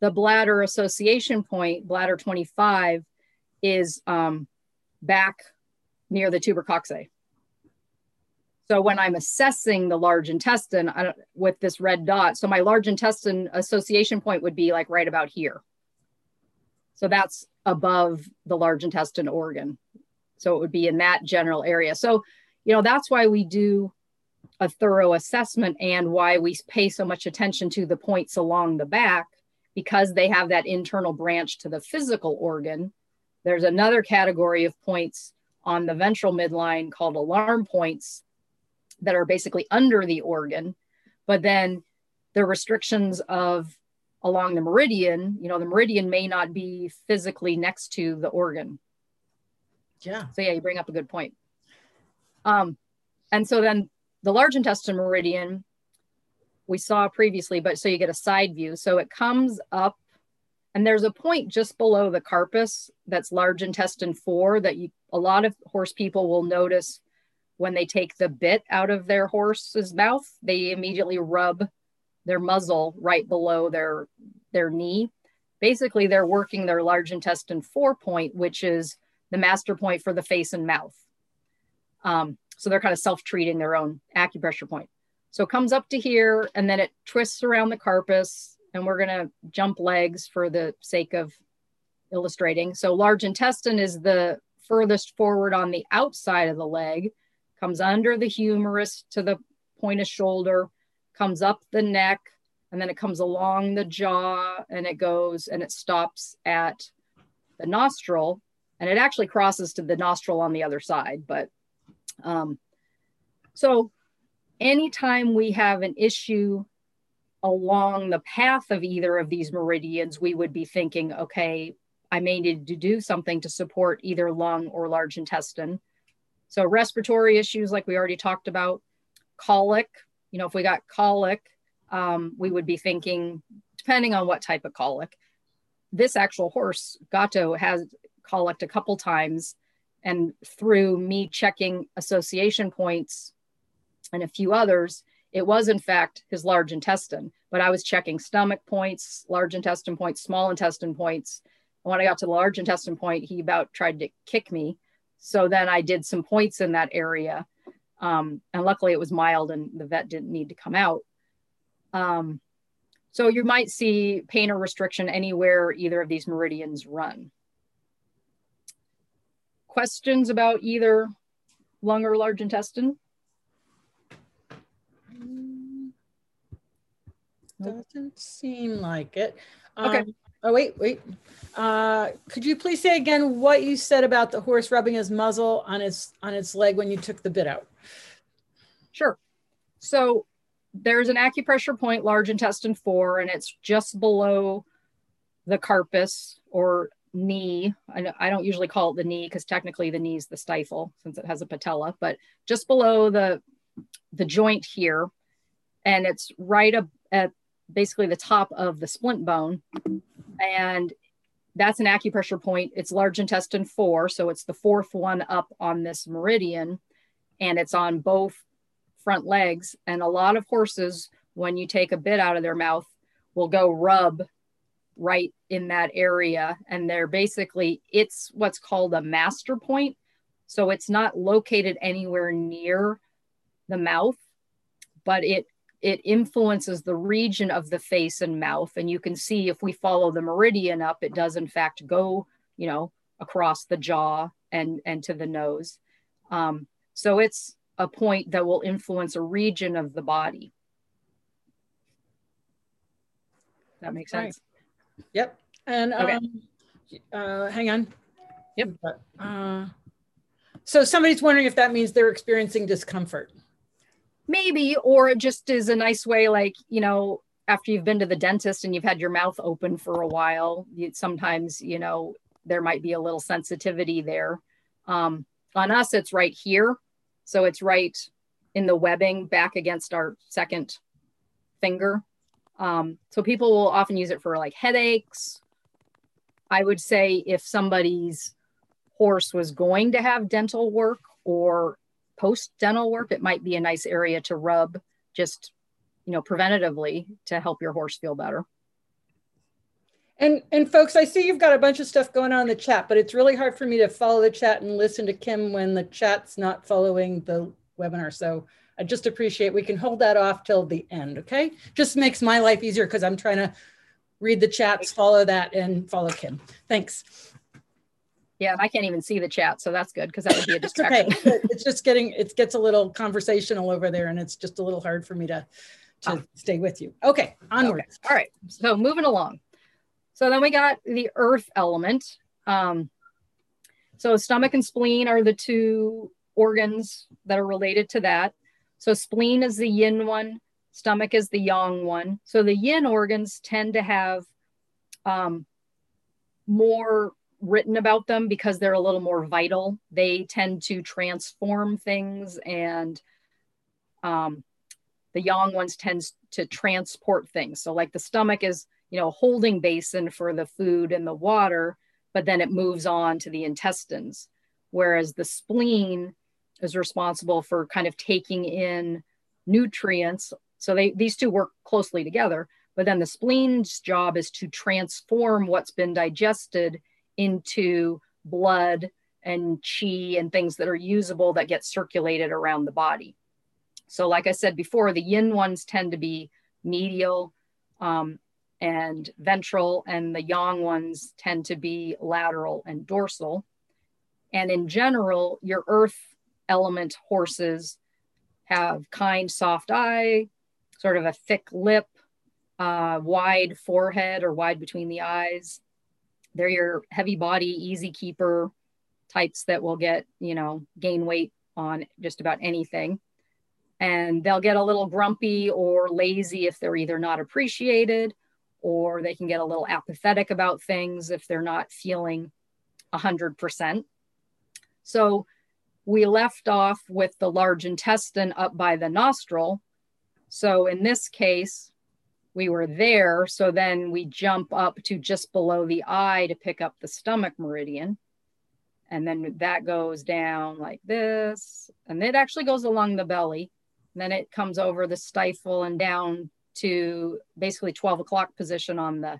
the bladder association point, bladder 25, is um, back near the tuber coxae. So when I'm assessing the large intestine with this red dot, so my large intestine association point would be like right about here. So that's above the large intestine organ. So it would be in that general area. So, you know, that's why we do a thorough assessment and why we pay so much attention to the points along the back because they have that internal branch to the physical organ. There's another category of points on the ventral midline called alarm points that are basically under the organ. But then the restrictions of along the meridian, you know, the meridian may not be physically next to the organ. Yeah. So yeah, you bring up a good point. Um, and so then the large intestine meridian we saw previously, but so you get a side view. So it comes up and there's a point just below the carpus that's large intestine four that you, a lot of horse people will notice when they take the bit out of their horse's mouth, they immediately rub their muzzle right below their, their knee. Basically, they're working their large intestine four point, which is the master point for the face and mouth. Um, so they're kind of self treating their own acupressure point. So it comes up to here and then it twists around the carpus and we're to jump legs for the sake of illustrating. So large intestine is the furthest forward on the outside of the leg, comes under the humerus to the point of shoulder, comes up the neck, and then it comes along the jaw and it goes and it stops at the nostril and it actually crosses to the nostril on the other side. But um, so anytime we have an issue along the path of either of these meridians, we would be thinking, okay, I may need to do something to support either lung or large intestine. So, respiratory issues, like we already talked about, colic, you know, if we got colic, um, we would be thinking depending on what type of colic. This actual horse, Gato, has colic a couple times. And through me checking association points and a few others, it was in fact his large intestine. But I was checking stomach points, large intestine points, small intestine points. And when I got to the large intestine point, he about tried to kick me. So then I did some points in that area. Um, and luckily it was mild and the vet didn't need to come out. Um, so you might see pain or restriction anywhere either of these meridians run. Questions about either lung or large intestine? Doesn't seem like it. Okay. Oh, wait, wait. Uh, could you please say again what you said about the horse rubbing his muzzle on its on its leg when you took the bit out? Sure. So there's an acupressure point, large intestine four, and it's just below the carpus or knee. I, I don't usually call it the knee because technically the knee is the stifle since it has a patella, but just below the the joint here, and it's right up at basically the top of the splint bone, and that's an acupressure point. It's large intestine four, so it's the fourth one up on this meridian, and it's on both front legs. And a lot of horses, when you take a bit out of their mouth, will go rub right in that area. And they're basically, it's what's called a master point. So it's not located anywhere near the mouth, but it it influences the region of the face and mouth. And you can see if we follow the meridian up, it does in fact go, you know, across the jaw and and to the nose. Um, so it's a point that will influence a region of the body. That makes sense. Right. Yep. And Okay. um, uh, hang on. Yep. Uh, so somebody's wondering if that means they're experiencing discomfort. Maybe, or it just is a nice way, like, you know, after you've been to the dentist and you've had your mouth open for a while, you, sometimes, you know, there might be a little sensitivity there. Um, on us, it's right here. So it's right in the webbing back against our second finger. Um, so people will often use it for like headaches. I would say if somebody's horse was going to have dental work or post dental work, it might be a nice area to rub just, you know, preventatively to help your horse feel better. And and folks, I see you've got a bunch of stuff going on in the chat, but it's really hard for me to follow the chat and listen to Kim when the chat's not following the webinar. So I just appreciate we can hold that off till the end, okay? Just makes my life easier because I'm trying to read the chats, follow that, and follow Kim. Thanks. Yeah, and I can't even see the chat, so that's good because that would be a It's okay. distraction. It's just getting it gets a little conversational over there, and it's just a little hard for me to to Ah. stay with you. Okay, onward. Okay. All right. So moving along. So then we got the earth element. Um, so stomach and spleen are the two organs that are related to that. So spleen is the yin one, stomach is the yang one. So the yin organs tend to have um, more written about them because they're a little more vital. They tend to transform things and um, the yang ones tends to transport things. So like the stomach is, you know, holding basin for the food and the water, but then it moves on to the intestines. Whereas the spleen is responsible for kind of taking in nutrients. So they these two work closely together, but then the spleen's job is to transform what's been digested into blood and chi and things that are usable that get circulated around the body. So, like I said before, the yin ones tend to be medial um, and ventral, and the yang ones tend to be lateral and dorsal. And in general, your earth element horses have kind, soft eye, sort of a thick lip, uh, wide forehead or wide between the eyes. They're your heavy body, easy keeper types that will get, you know, gain weight on just about anything and they'll get a little grumpy or lazy if they're either not appreciated or they can get a little apathetic about things if they're not feeling 100%. So we left off with the large intestine up by the nostril. So in this case, we were there. So then we jump up to just below the eye to pick up the stomach meridian. And then that goes down like this. And it actually goes along the belly. And then it comes over the stifle and down to basically 12 o'clock position on the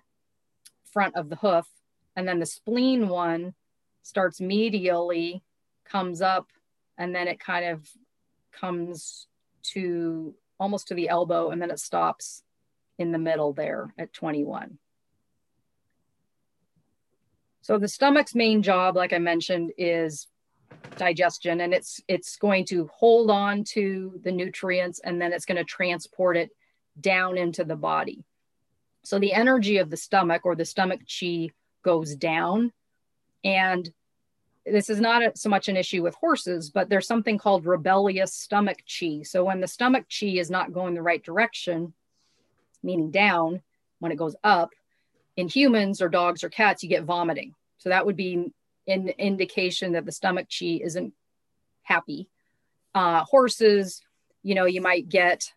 front of the hoof. And then the spleen one starts medially, comes up, and then it kind of comes to almost to the elbow, and then it stops in the middle there at 21. So the stomach's main job, like I mentioned, is digestion and it's it's going to hold on to the nutrients and then it's going to transport it down into the body. So the energy of the stomach or the stomach chi goes down and this is not so much an issue with horses, but there's something called rebellious stomach chi. So when the stomach chi is not going the right direction, meaning down, when it goes up, in humans or dogs or cats, you get vomiting. So that would be an indication that the stomach chi isn't happy. Uh, horses, you know, you might get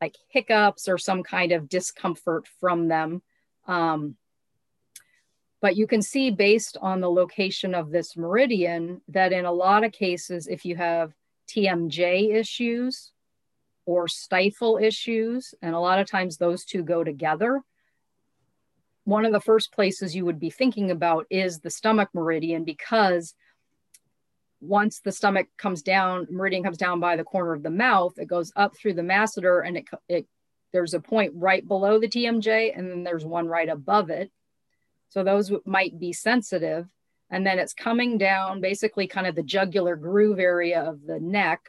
like hiccups or some kind of discomfort from them. Um, but you can see based on the location of this meridian that in a lot of cases, if you have TMJ issues or stifle issues, and a lot of times those two go together, one of the first places you would be thinking about is the stomach meridian because once the stomach comes down, meridian comes down by the corner of the mouth, it goes up through the masseter and it, it there's a point right below the TMJ and then there's one right above it. So those might be sensitive. And then it's coming down basically kind of the jugular groove area of the neck.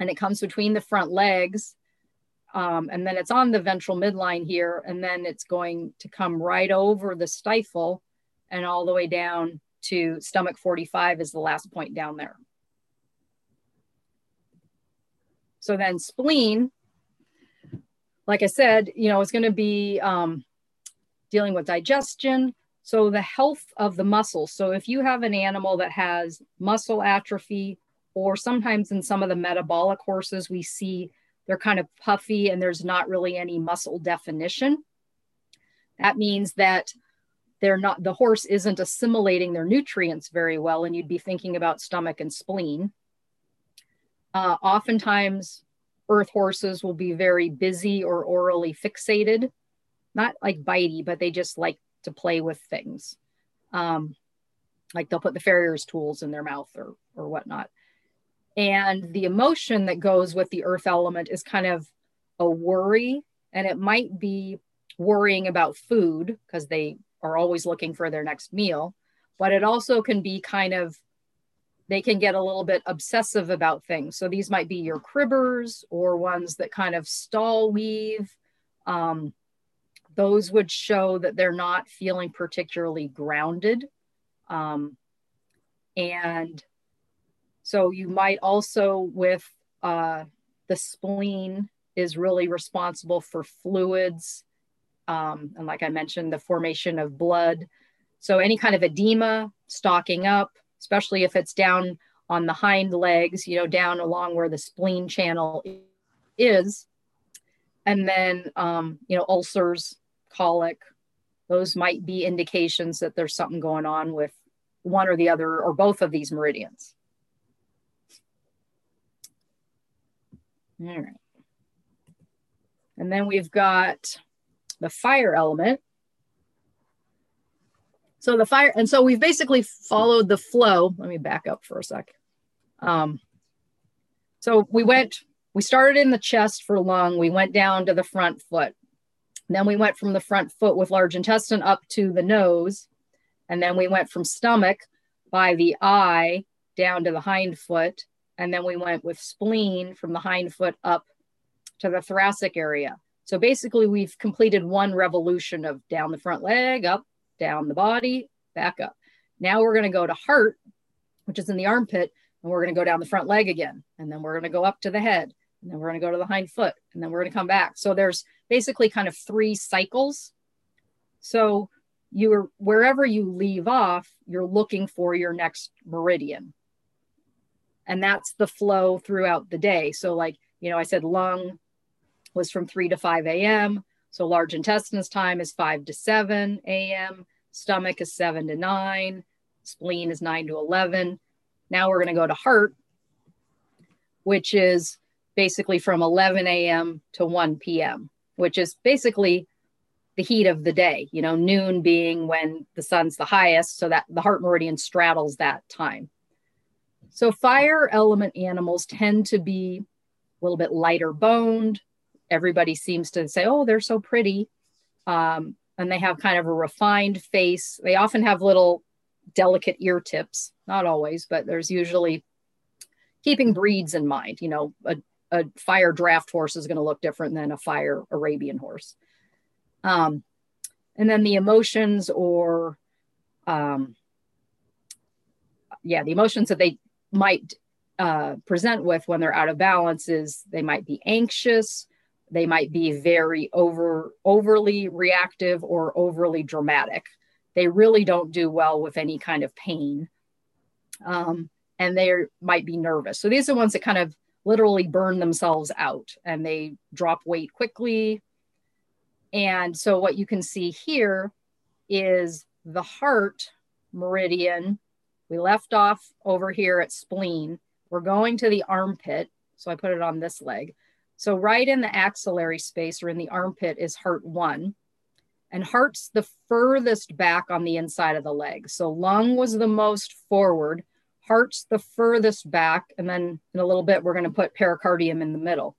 And it comes between the front legs um, and then it's on the ventral midline here, and then it's going to come right over the stifle and all the way down to stomach 45 is the last point down there. So then spleen, like I said, you know, it's going to be um, dealing with digestion. So the health of the muscles. So if you have an animal that has muscle atrophy, or sometimes in some of the metabolic horses, we see they're kind of puffy and there's not really any muscle definition. That means that they're not, the horse isn't assimilating their nutrients very well, and you'd be thinking about stomach and spleen. Uh, oftentimes, earth horses will be very busy or orally fixated, not like bitey, but they just like to play with things. Um, like they'll put the farrier's tools in their mouth or, or whatnot. And the emotion that goes with the earth element is kind of a worry. And it might be worrying about food because they are always looking for their next meal. But it also can be kind of, they can get a little bit obsessive about things. So these might be your cribbers or ones that kind of stall weave. Um, those would show that they're not feeling particularly grounded. Um, and so you might also with uh, the spleen is really responsible for fluids. Um, and like I mentioned, the formation of blood. So any kind of edema, stocking up, especially if it's down on the hind legs, you know, down along where the spleen channel is. And then, um, you know, ulcers, colic, those might be indications that there's something going on with one or the other or both of these meridians. All right. And then we've got the fire element. So the fire, and so we've basically followed the flow. Let me back up for a sec. Um, so we went, we started in the chest for lung, we went down to the front foot. Then we went from the front foot with large intestine up to the nose. And then we went from stomach by the eye down to the hind foot. And then we went with spleen from the hind foot up to the thoracic area. So basically, we've completed one revolution of down the front leg, up, down the body, back up. Now we're going to go to heart, which is in the armpit, and we're going to go down the front leg again. And then we're going to go up to the head, and then we're going to go to the hind foot, and then we're going to come back. So there's basically kind of three cycles. So you're wherever you leave off, you're looking for your next meridian and that's the flow throughout the day so like you know i said lung was from 3 to 5 a.m So large intestines time is 5 to 7 a.m., stomach is 7 to 9, spleen is 9 to 11. Now we're going to go to heart, which is basically from 11 a.m. to 1 p.m., which is basically the heat of the day, you know, noon being when the sun's the highest, so that the heart meridian straddles that time. So fire element animals tend to be a little bit lighter boned. Everybody seems to say, oh, they're so pretty. Um, and they have kind of a refined face. They often have little delicate ear tips, not always, but there's usually keeping breeds in mind. You know, a, a fire draft horse is going to look different than a fire Arabian horse. Um, and then the emotions or, um, yeah, the emotions that they might uh, present with when they're out of balance is they might be anxious, they might be very over overly reactive or overly dramatic. They really don't do well with any kind of pain, um, and they might be nervous. So these are the ones that kind of literally burn themselves out and they drop weight quickly. And so what you can see here is the heart meridian we left off over here at spleen. We're going to the armpit. So I put it on this leg. So right in the axillary space or in the armpit is heart one. And heart's the furthest back on the inside of the leg. So lung was the most forward, heart's the furthest back. And then in a little bit, we're going to put pericardium in the middle.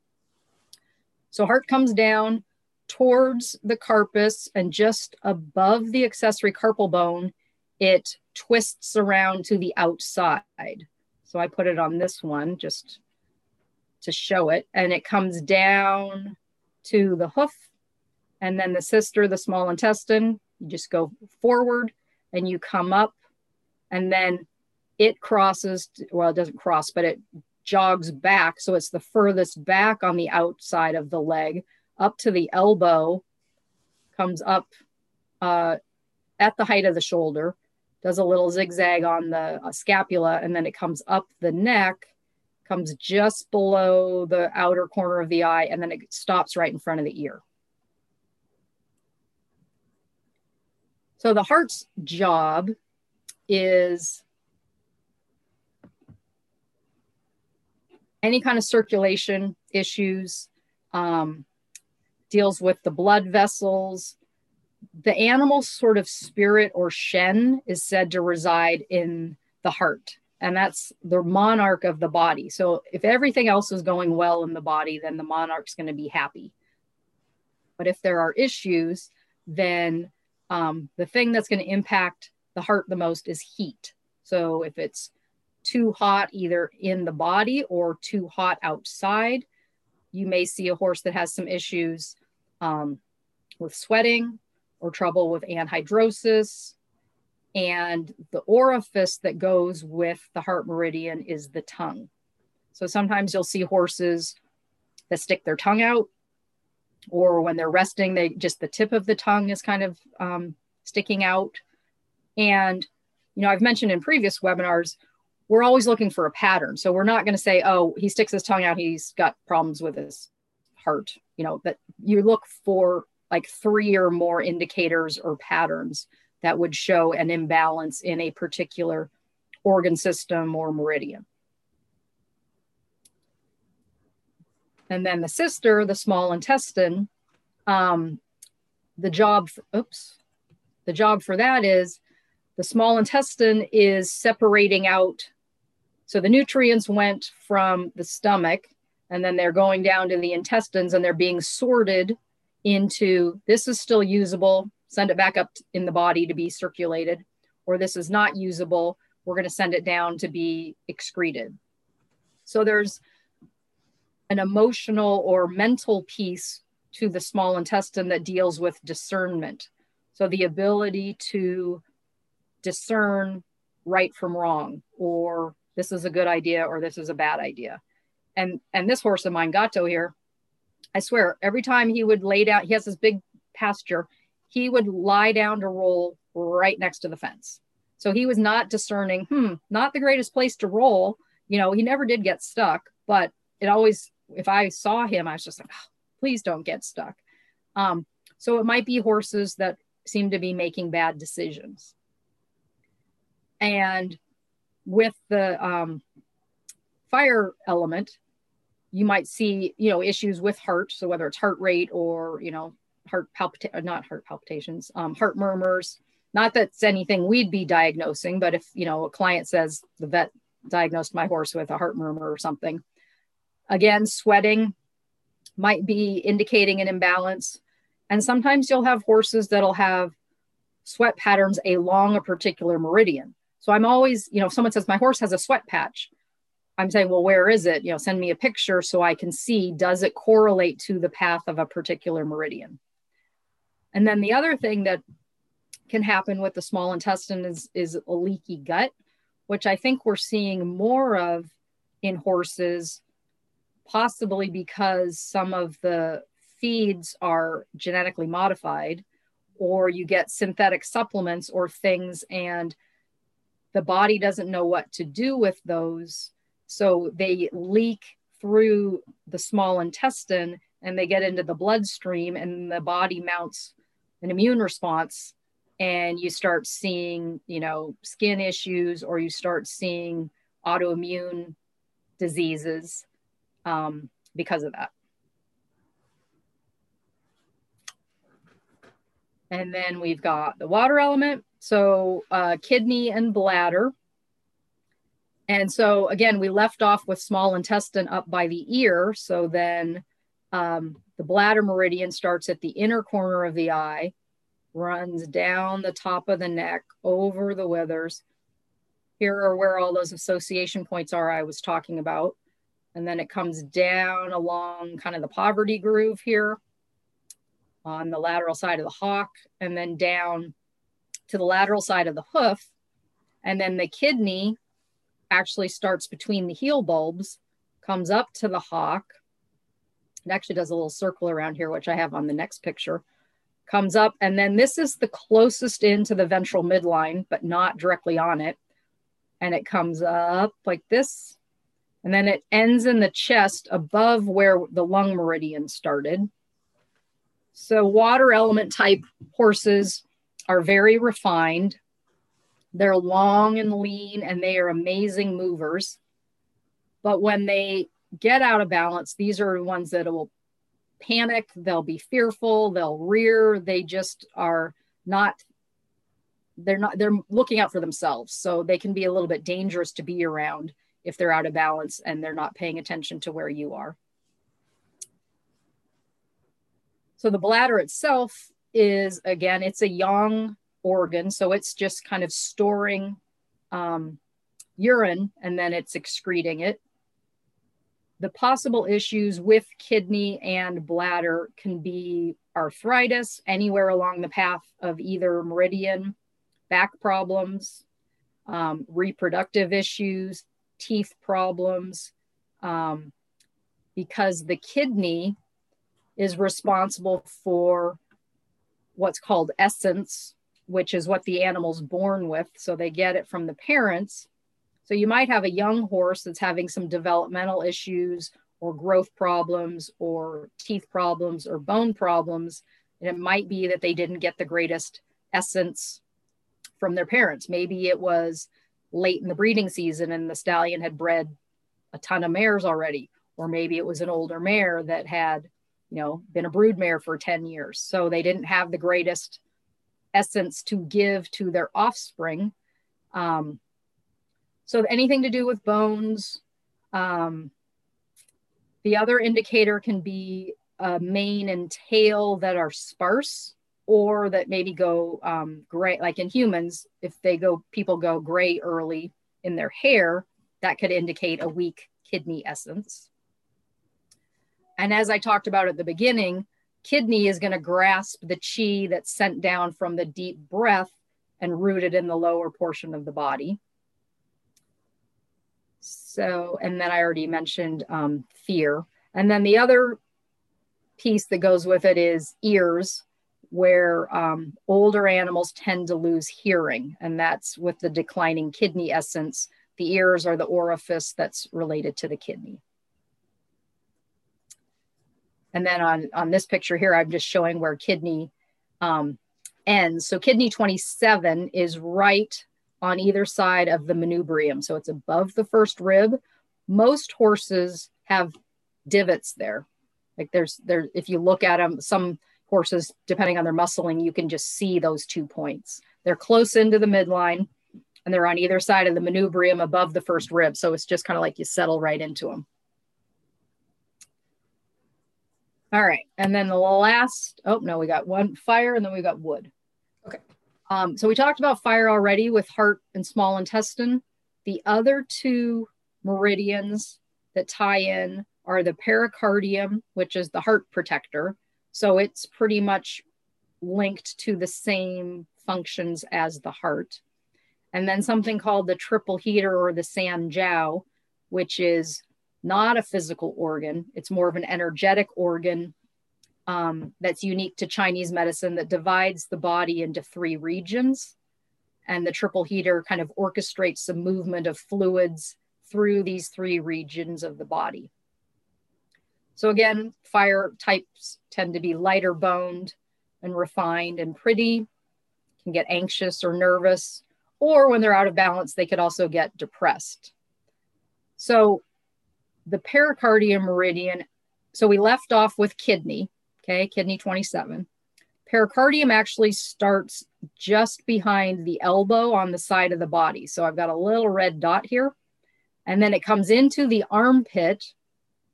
So heart comes down towards the carpus and just above the accessory carpal bone, it twists around to the outside. So I put it on this one just to show it. And it comes down to the hoof. And then the cister, the small intestine, you just go forward and you come up. And then it crosses, well, it doesn't cross, but it jogs back. So it's the furthest back on the outside of the leg up to the elbow, comes up uh, at the height of the shoulder does a little zigzag on the uh, scapula and then it comes up the neck comes just below the outer corner of the eye and then it stops right in front of the ear. So the heart's job is any kind of circulation issues um, deals with the blood vessels the animal's sort of spirit or shen is said to reside in the heart and that's the monarch of the body. So if everything else is going well in the body then the monarch's going to be happy. But if there are issues then um, the thing that's going to impact the heart the most is heat. So if it's too hot either in the body or too hot outside you may see a horse that has some issues um, with sweating or trouble with anhidrosis. And the orifice that goes with the heart meridian is the tongue. So sometimes you'll see horses that stick their tongue out, or when they're resting, they just the tip of the tongue is kind of um, sticking out. And, you know, I've mentioned in previous webinars, we're always looking for a pattern. So we're not going to say, oh, he sticks his tongue out, he's got problems with his heart. You know, that you look for like three or more indicators or patterns that would show an imbalance in a particular organ system or meridian. And then the sister, the small intestine, um, the job, for, oops, the job for that is the small intestine is separating out. So the nutrients went from the stomach and then they're going down to the intestines and they're being sorted into this is still usable, send it back up in the body to be circulated, or this is not usable, we're going to send it down to be excreted. So there's an emotional or mental piece to the small intestine that deals with discernment. So the ability to discern right from wrong, or this is a good idea, or this is a bad idea. And and this horse of mine, Gato here, I swear, every time he would lay down, he has this big pasture, he would lie down to roll right next to the fence. So he was not discerning, hmm, not the greatest place to roll. You know, he never did get stuck, but it always, if I saw him, I was just like, oh, please don't get stuck. Um, So it might be horses that seem to be making bad decisions. And with the um, fire element, you might see, you know, issues with heart. So whether it's heart rate or, you know, heart palpita- not heart palpitations, um, heart murmurs. Not that's anything we'd be diagnosing, but if, you know, a client says the vet diagnosed my horse with a heart murmur or something, again, sweating might be indicating an imbalance. And sometimes you'll have horses that'll have sweat patterns along a particular meridian. So I'm always, you know, if someone says my horse has a sweat patch, I'm saying, well, where is it? You know, send me a picture so I can see does it correlate to the path of a particular meridian? And then the other thing that can happen with the small intestine is, is a leaky gut, which I think we're seeing more of in horses, possibly because some of the feeds are genetically modified, or you get synthetic supplements or things, and the body doesn't know what to do with those so they leak through the small intestine and they get into the bloodstream, and the body mounts an immune response. And you start seeing, you know, skin issues, or you start seeing autoimmune diseases um, because of that. And then we've got the water element. So, uh, kidney and bladder and so again, we left off with small intestine up by the ear. So then um, the bladder meridian starts at the inner corner of the eye, runs down the top of the neck, over the withers. Here are where all those association points are I was talking about. And then it comes down along kind of the poverty groove here on the lateral side of the hock, and then down to the lateral side of the hoof. And then the kidney actually starts between the heel bulbs, comes up to the hock. It actually does a little circle around here, which I have on the next picture. Comes up, and then this is the closest into the ventral midline, but not directly on it. And it comes up like this. And then it ends in the chest above where the lung meridian started. So, water element type horses are very refined. They're long and lean and they are amazing movers. But when they get out of balance, these are ones that will panic, they'll be fearful, they'll rear, they just are not they're not they're looking out for themselves. So they can be a little bit dangerous to be around if they're out of balance and they're not paying attention to where you are. So the bladder itself is again, it's a yang organ. So it's just kind of storing um, urine and then it's excreting it. The possible issues with kidney and bladder can be arthritis anywhere along the path of either meridian, back problems, um, reproductive issues, teeth problems, um, because the kidney is responsible for what's called essence, which is what the animal's born with. So they get it from the parents. So you might have a young horse that's having some developmental issues or growth problems or teeth problems or bone problems. And it might be that they didn't get the greatest essence from their parents. Maybe it was late in the breeding season and the stallion had bred a ton of mares already. Or maybe it was an older mare that had, you know, been a brood mare for 10 years. So they didn't have the greatest essence to give to their offspring. Um, so anything to do with bones. Um, the other indicator can be a mane and tail that are sparse or that maybe go um, gray, like in humans, if they go, people go gray early in their hair, that could indicate a weak kidney essence. And as I talked about at the beginning, kidney is going to grasp the chi that's sent down from the deep breath and rooted in the lower portion of the body. So, and then I already mentioned um, fear. And then the other piece that goes with it is ears, where um, older animals tend to lose hearing. And that's with the declining kidney essence. The ears are the orifice that's related to the kidney. And then on, on this picture here, I'm just showing where kidney um, ends. So kidney 27 is right on either side of the manubrium. So it's above the first rib. Most horses have divots there. Like there's there, if you look at them, some horses, depending on their muscling, you can just see those two points. They're close into the midline and they're on either side of the manubrium above the first rib. So it's just kind of like you settle right into them. All right. And then the last, oh no, we got one fire and then we got wood. Okay. Um, so we talked about fire already with heart and small intestine. The other two meridians that tie in are the pericardium, which is the heart protector. So it's pretty much linked to the same functions as the heart. And then something called the triple heater or the San Jiao, which is not a physical organ. It's more of an energetic organ um, that's unique to Chinese medicine that divides the body into three regions. And the triple heater kind of orchestrates the movement of fluids through these three regions of the body. So, again, fire types tend to be lighter boned and refined and pretty, can get anxious or nervous, or when they're out of balance, they could also get depressed. So, the pericardium meridian. So we left off with kidney, okay, kidney 27. Pericardium actually starts just behind the elbow on the side of the body. So I've got a little red dot here. And then it comes into the armpit,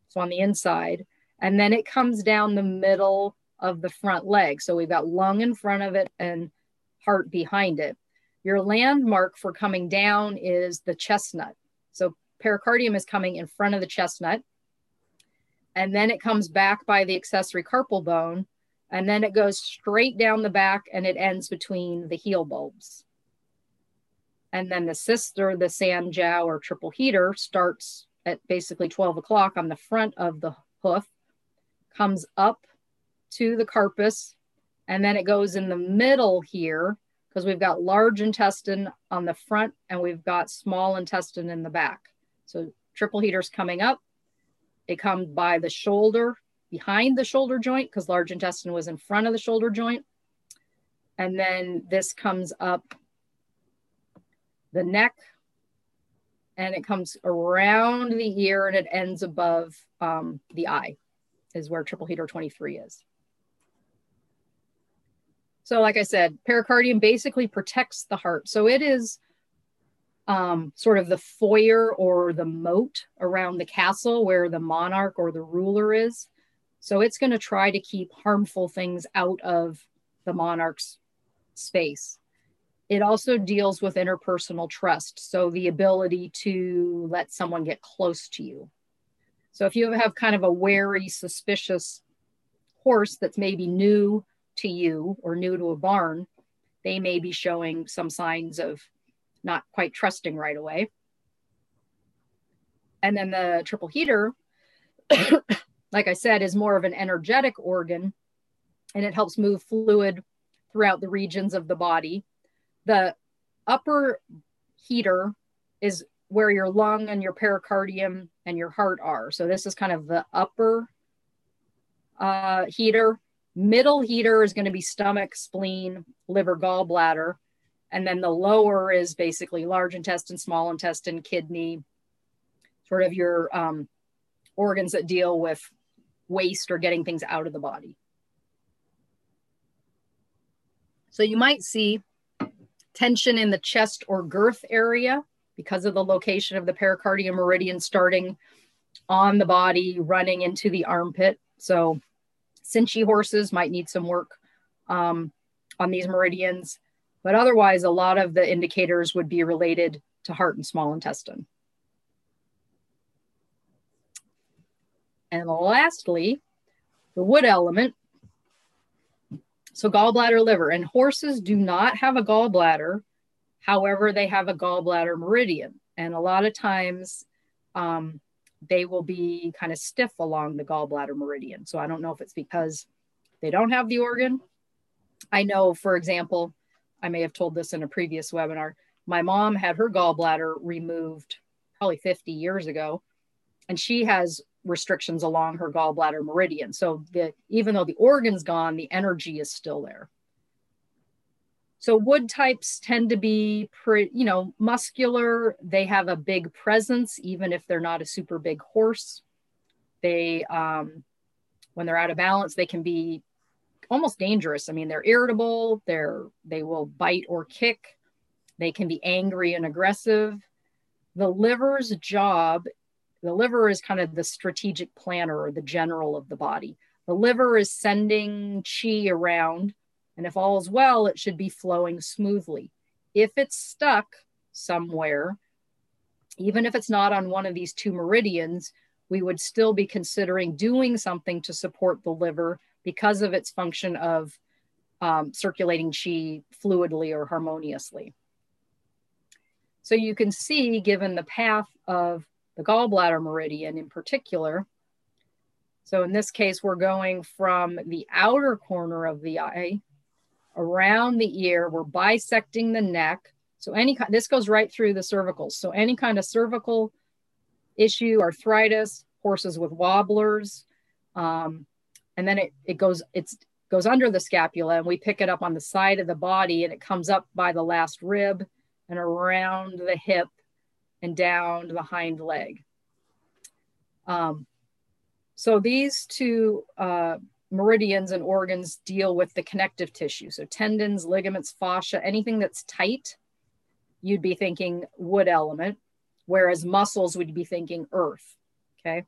so on the inside, and then it comes down the middle of the front leg. So we've got lung in front of it and heart behind it. Your landmark for coming down is the chestnut. So pericardium is coming in front of the chestnut. And then it comes back by the accessory carpal bone. And then it goes straight down the back and it ends between the heel bulbs. And then the sister, the San Sanjiao or triple heater, starts at basically 12 o'clock on the front of the hoof, comes up to the carpus, and then it goes in the middle here because we've got large intestine on the front and we've got small intestine in the back. So triple heaters coming up. It comes by the shoulder, behind the shoulder joint, because large intestine was in front of the shoulder joint. And then this comes up the neck and it comes around the ear and it ends above um, the eye, is where triple heater 23 is. So, like I said, pericardium basically protects the heart. So, it is um, sort of the foyer or the moat around the castle where the monarch or the ruler is. So it's going to try to keep harmful things out of the monarch's space. It also deals with interpersonal trust. So the ability to let someone get close to you. So if you have kind of a wary, suspicious horse that's maybe new to you or new to a barn, they may be showing some signs of not quite trusting right away. And then the triple heater, like I said, is more of an energetic organ and it helps move fluid throughout the regions of the body. The upper heater is where your lung and your pericardium and your heart are. So this is kind of the upper uh, heater. Middle heater is going to be stomach, spleen, liver, gallbladder. And then the lower is basically large intestine, small intestine, kidney, sort of your um, organs that deal with waste or getting things out of the body. So you might see tension in the chest or girth area because of the location of the pericardium meridian starting on the body, running into the armpit. So cinchy horses might need some work um, on these meridians. But otherwise, a lot of the indicators would be related to heart and small intestine. And lastly, the wood element. So gallbladder, liver, and horses do not have a gallbladder. However, they have a gallbladder meridian. And a lot of times um, they will be kind of stiff along the gallbladder meridian. So I don't know if it's because they don't have the organ. I know, for example, I may have told this in a previous webinar. My mom had her gallbladder removed probably 50 years ago, and she has restrictions along her gallbladder meridian. So the, even though the organ's gone, the energy is still there. So wood types tend to be pretty, you know, muscular. They have a big presence, even if they're not a super big horse. They, um, when they're out of balance, they can be almost dangerous. I mean, they're irritable. They're they will bite or kick. They can be angry and aggressive. The liver's job, the liver is kind of the strategic planner or the general of the body. The liver is sending chi around and if all is well, it should be flowing smoothly. If it's stuck somewhere, even if it's not on one of these two meridians, we would still be considering doing something to support the liver because of its function of um, circulating chi fluidly or harmoniously. So you can see, given the path of the gallbladder meridian in particular, so in this case, we're going from the outer corner of the eye around the ear. We're bisecting the neck. So any this goes right through the cervicals. So any kind of cervical issue, arthritis, horses with wobblers, um, and then it, it goes, it's goes under the scapula and we pick it up on the side of the body and it comes up by the last rib and around the hip and down to the hind leg. Um, so these two uh, meridians and organs deal with the connective tissue. So tendons, ligaments, fascia, anything that's tight, you'd be thinking wood element, whereas muscles would be thinking earth. Okay.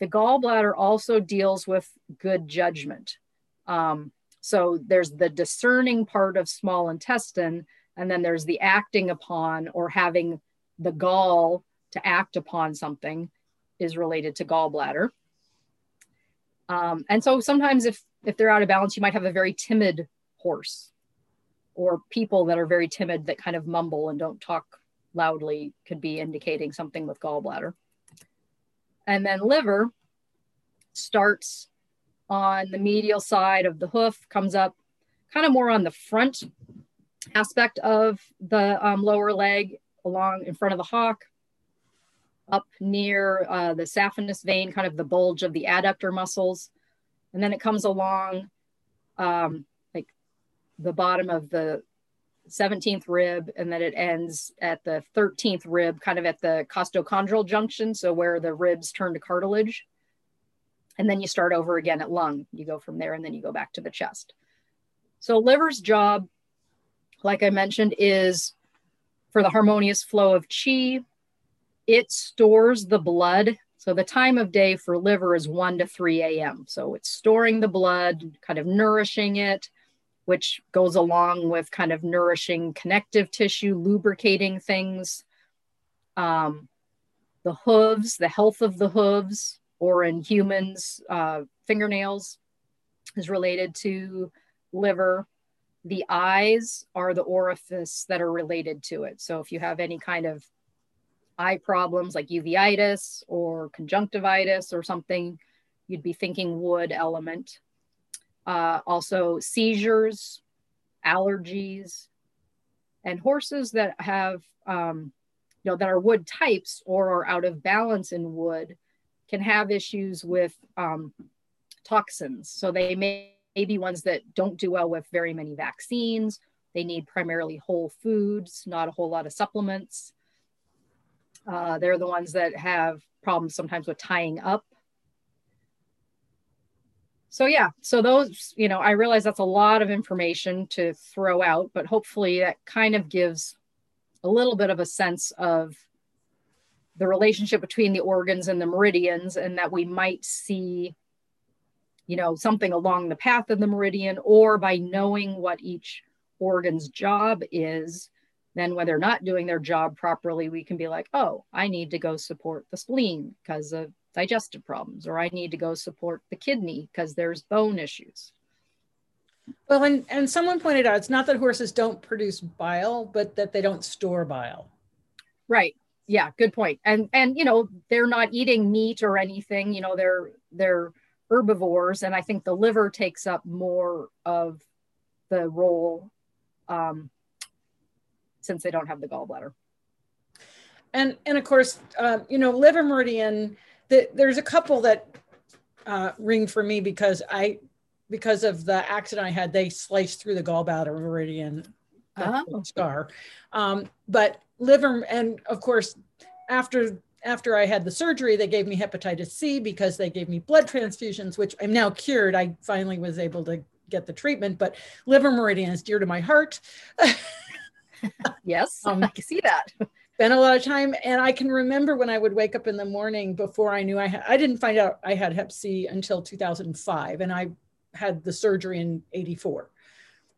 The gallbladder also deals with good judgment. Um, so there's the discerning part of small intestine, and then there's the acting upon or having the gall to act upon something is related to gallbladder. Um, and so sometimes if if they're out of balance, you might have a very timid horse or people that are very timid that kind of mumble and don't talk loudly could be indicating something with gallbladder. And then liver starts on the medial side of the hoof, comes up kind of more on the front aspect of the um, lower leg along in front of the hock up near uh, the saphenous vein, kind of the bulge of the adductor muscles. And then it comes along um, like the bottom of the 17th rib, and then it ends at the 13th rib, kind of at the costochondral junction. So where the ribs turn to cartilage. And then you start over again at lung. You go from there and then you go back to the chest. So liver's job, like I mentioned, is for the harmonious flow of chi, it stores the blood. So the time of day for liver is 1 to 3 a.m. So it's storing the blood, kind of nourishing it, which goes along with kind of nourishing connective tissue, lubricating things. Um, the hooves, the health of the hooves, or in humans, uh, fingernails is related to liver. The eyes are the orifice that are related to it. So if you have any kind of eye problems like uveitis or conjunctivitis or something, you'd be thinking wood element. Uh, also, seizures, allergies, and horses that have, um, you know, that are wood types or are out of balance in wood can have issues with um, toxins. So they may, may be ones that don't do well with very many vaccines. They need primarily whole foods, not a whole lot of supplements. Uh, they're the ones that have problems sometimes with tying up. So yeah, so those, you know, I realize that's a lot of information to throw out, but hopefully that kind of gives a little bit of a sense of the relationship between the organs and the meridians and that we might see you know something along the path of the meridian or by knowing what each organ's job is then when they're not doing their job properly, we can be like, oh, I need to go support the spleen because of digestive problems, or I need to go support the kidney because there's bone issues. Well, and, and someone pointed out it's not that horses don't produce bile, but that they don't store bile. Right. Yeah, good point. And and you know, they're not eating meat or anything, you know, they're they're herbivores. And I think the liver takes up more of the role um, since they don't have the gallbladder. And and of course, uh, you know, liver meridian the, there's a couple that uh, ring for me because I, because of the accident I had, they sliced through the gallbladder meridian oh. scar. Um, but liver, and of course, after after I had the surgery, they gave me hepatitis C because they gave me blood transfusions, which I'm now cured. I finally was able to get the treatment, but liver meridian is dear to my heart. yes, um, I can see that. Spent a lot of time, and I can remember when I would wake up in the morning before I knew I had. I didn't find out I had Hep C until 2005, and I had the surgery in '84.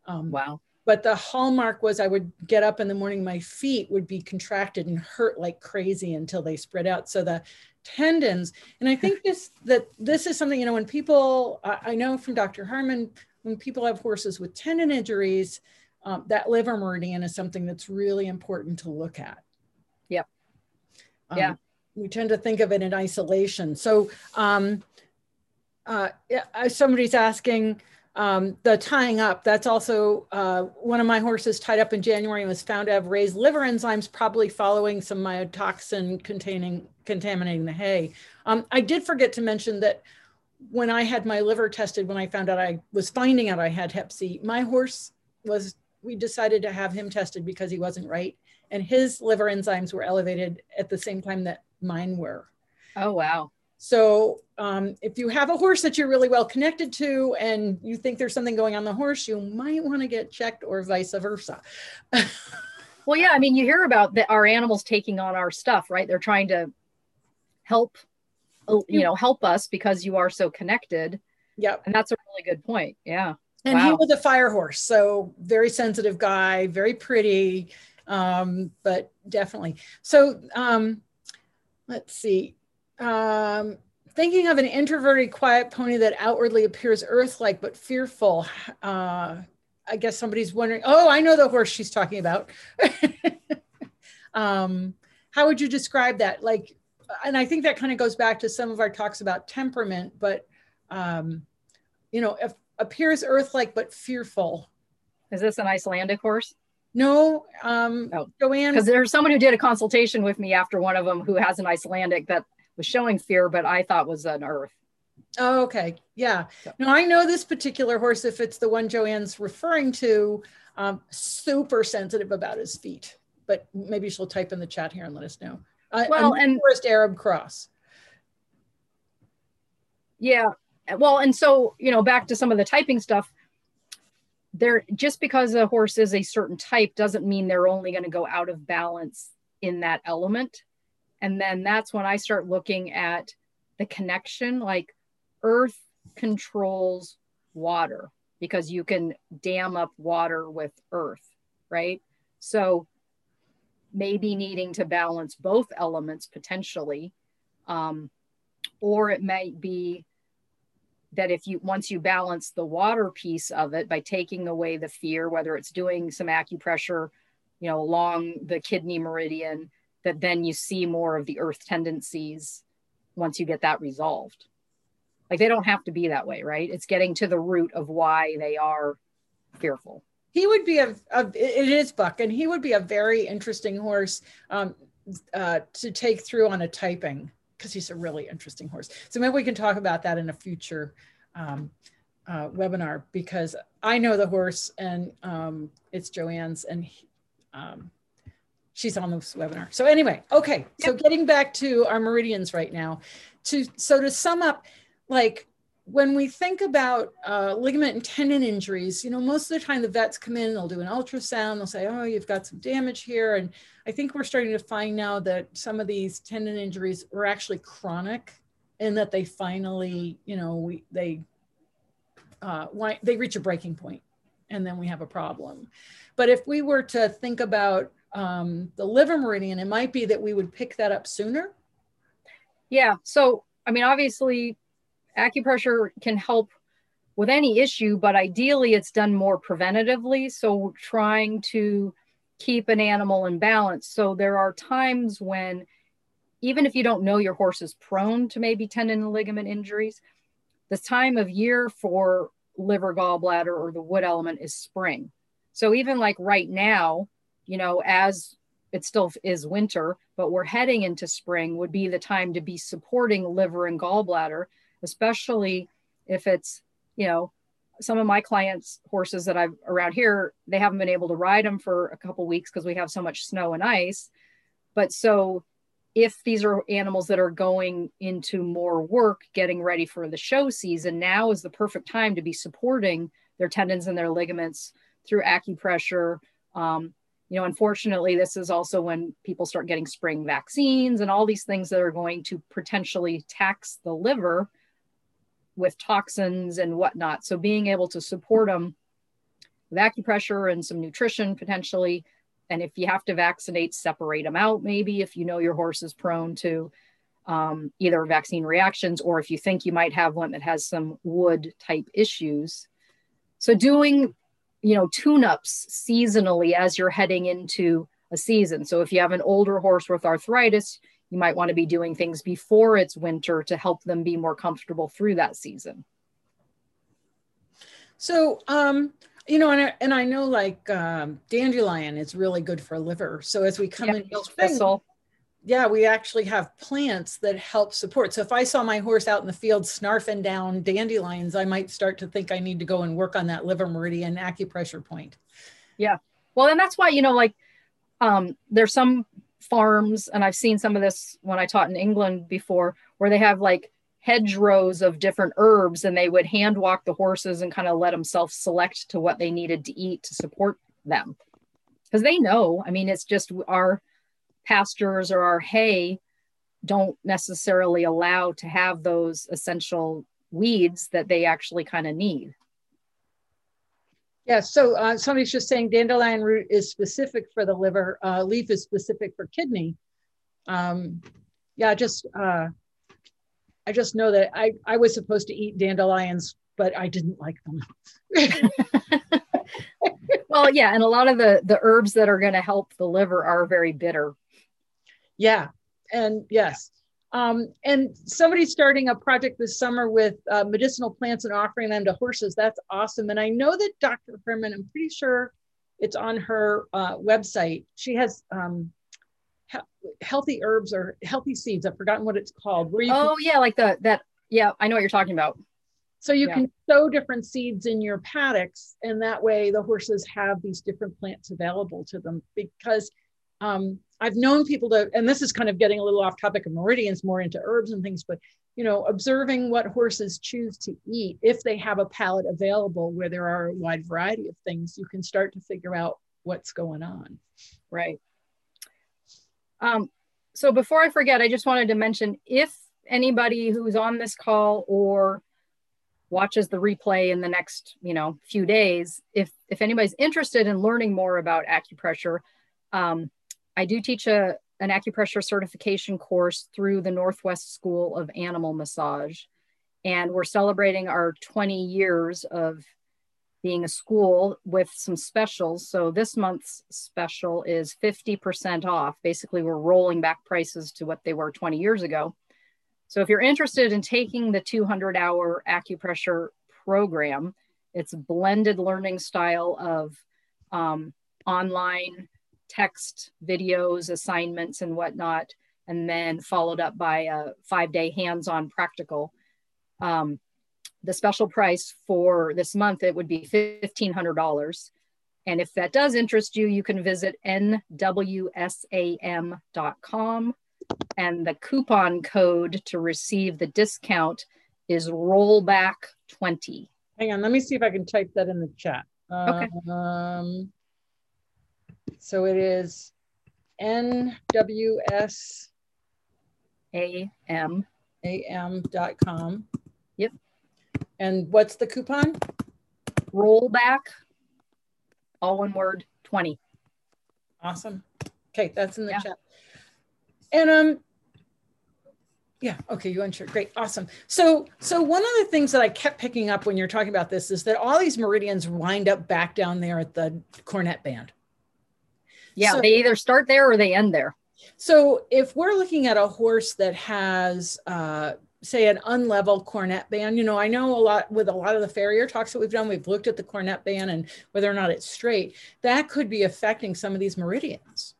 Um, wow but the hallmark was I would get up in the morning, my feet would be contracted and hurt like crazy until they spread out. So the tendons, and I think this that this is something you know when people I know from Dr. Harman when people have horses with tendon injuries, um, that liver meridian is something that's really important to look at. Um, yeah. We tend to think of it in isolation. So um, uh, somebody's asking um, the tying up, that's also uh, one of my horses tied up in January and was found to have raised liver enzymes, probably following some mycotoxin containing contaminating the hay. Um, I did forget to mention that when I had my liver tested, when I found out I was finding out I had Hep C, my horse was, we decided to have him tested because he wasn't right. And his liver enzymes were elevated at the same time that mine were. Oh, wow. So um, if you have a horse that you're really well connected to and you think there's something going on the horse, you might want to get checked or vice versa. well, yeah, I mean, you hear about the, our animals taking on our stuff, right? They're trying to help, uh, you know, help us because you are so connected. Yep. And that's a really good point. Yeah. And wow. he was a fire horse. So very sensitive guy, very pretty, um, but definitely. So um, let's see um, thinking of an introverted, quiet pony that outwardly appears Earth-like but fearful. Uh, I guess somebody's wondering. Oh, I know the horse she's talking about. um, how would you describe that? Like, and I think that kind of goes back to some of our talks about temperament, but um, you know, if appears Earth-like but fearful. Is this an Icelandic horse? No, um, oh. Joanne. Because there's someone who did a consultation with me after one of them who has an Icelandic that was showing fear, but I thought was an earth. Oh, okay. Yeah. So. Now I know this particular horse, if it's the one Joanne's referring to, um, super sensitive about his feet. But maybe she'll type in the chat here and let us know. Uh, well, and first Arab cross. Yeah. Well, and so, you know, back to some of the typing stuff, there just because a horse is a certain type doesn't mean they're only going to go out of balance in that element. And then that's when I start looking at the connection like earth controls water because you can dam up water with earth, right? So maybe needing to balance both elements potentially. Um, or it might be that if you once you balance the water piece of it by taking away the fear whether it's doing some acupressure you know along the kidney meridian that then you see more of the earth tendencies once you get that resolved. Like they don't have to be that way, right? It's getting to the root of why they are fearful. He would be a, a it is Buck, and he would be a very interesting horse um, uh, to take through on a typing because he's a really interesting horse. So maybe we can talk about that in a future um, uh, webinar because I know the horse and um, it's Joanne's and he, um, she's on this webinar. So anyway, okay. So getting back to our meridians right now. To so to sum up, like when we think about uh, ligament and tendon injuries, you know, most of the time the vets come in, they'll do an ultrasound, they'll say, oh, you've got some damage here. And I think we're starting to find now that some of these tendon injuries are actually chronic and that they finally, you know, we, they, uh, why, they reach a breaking point and then we have a problem. But if we were to think about um, the liver meridian, it might be that we would pick that up sooner. Yeah. So, I mean, obviously, acupressure can help with any issue, but ideally, it's done more preventatively. So, trying to keep an animal in balance. So, there are times when, even if you don't know your horse is prone to maybe tendon and ligament injuries, the time of year for liver gallbladder or the wood element is spring. So, even like right now, you know, as it still is winter, but we're heading into spring would be the time to be supporting liver and gallbladder, especially if it's, you know, some of my clients' horses that I've around here, they haven't been able to ride them for a couple weeks because we have so much snow and ice. But so if these are animals that are going into more work, getting ready for the show season, now is the perfect time to be supporting their tendons and their ligaments through acupressure. Um, you know, unfortunately, this is also when people start getting spring vaccines and all these things that are going to potentially tax the liver with toxins and whatnot. So being able to support them with acupressure and some nutrition potentially. And if you have to vaccinate, separate them out maybe if you know your horse is prone to um, either vaccine reactions or if you think you might have one that has some wood type issues. So doing, you know, tune-ups seasonally as you're heading into a season. So if you have an older horse with arthritis, you might want to be doing things before it's winter to help them be more comfortable through that season. So, um, you know, and I, and I know like um, dandelion is really good for liver. So as we come yeah, in spring, yeah, we actually have plants that help support. So if I saw my horse out in the field snarfing down dandelions, I might start to think I need to go and work on that liver meridian acupressure point. Yeah. Well, and that's why, you know, like um, there's some farms, and I've seen some of this when I taught in England before, where they have like hedgerows of different herbs and they would hand walk the horses and kind of let them self select to what they needed to eat to support them. Because they know, I mean, it's just our pastures or our hay don't necessarily allow to have those essential weeds that they actually kind of need. Yeah, so uh, somebody's just saying dandelion root is specific for the liver, uh, leaf is specific for kidney. Um, yeah, just uh, I just know that I, I was supposed to eat dandelions, but I didn't like them. well, yeah, and a lot of the the herbs that are going to help the liver are very bitter. Yeah, and yes, um, and somebody's starting a project this summer with uh, medicinal plants and offering them to horses. That's awesome. And I know that Dr. Harman, I'm pretty sure it's on her uh, website. She has um, he- healthy herbs or healthy seeds. I've forgotten what it's called. Where you oh yeah, like the that. Yeah, I know what you're talking about. So you yeah. can sow different seeds in your paddocks, and that way the horses have these different plants available to them because um, I've known people to, and this is kind of getting a little off topic of meridians, more into herbs and things, but you know, observing what horses choose to eat, if they have a palate available where there are a wide variety of things, you can start to figure out what's going on. Right. Um, so before I forget, I just wanted to mention if anybody who's on this call or watches the replay in the next, you know, few days, if if anybody's interested in learning more about acupressure, um, I do teach a, an acupressure certification course through the Northwest School of Animal Massage. And we're celebrating our 20 years of being a school with some specials. So this month's special is 50% off. Basically, we're rolling back prices to what they were 20 years ago. So if you're interested in taking the 200 hour acupressure program, it's a blended learning style of um, online text, videos, assignments, and whatnot, and then followed up by a five day hands on practical. Um, the special price for this month, it would be $1,500. And if that does interest you, you can visit nwsam.com. And the coupon code to receive the discount is rollback20. Hang on, let me see if I can type that in the chat. Okay. Um, so it is NWS AM am.com. Yep. And what's the coupon? Rollback, all one word, 20. Awesome. Okay, that's in the yeah. chat. And um yeah, okay, you unsure. Great, awesome. So so one of the things that I kept picking up when you're talking about this is that all these meridians wind up back down there at the coronet band. Yeah, so, they either start there or they end there. So if we're looking at a horse that has, uh, say, an unlevel coronet band, you know, I know a lot with a lot of the farrier talks that we've done, we've looked at the coronet band and whether or not it's straight, that could be affecting some of these meridians.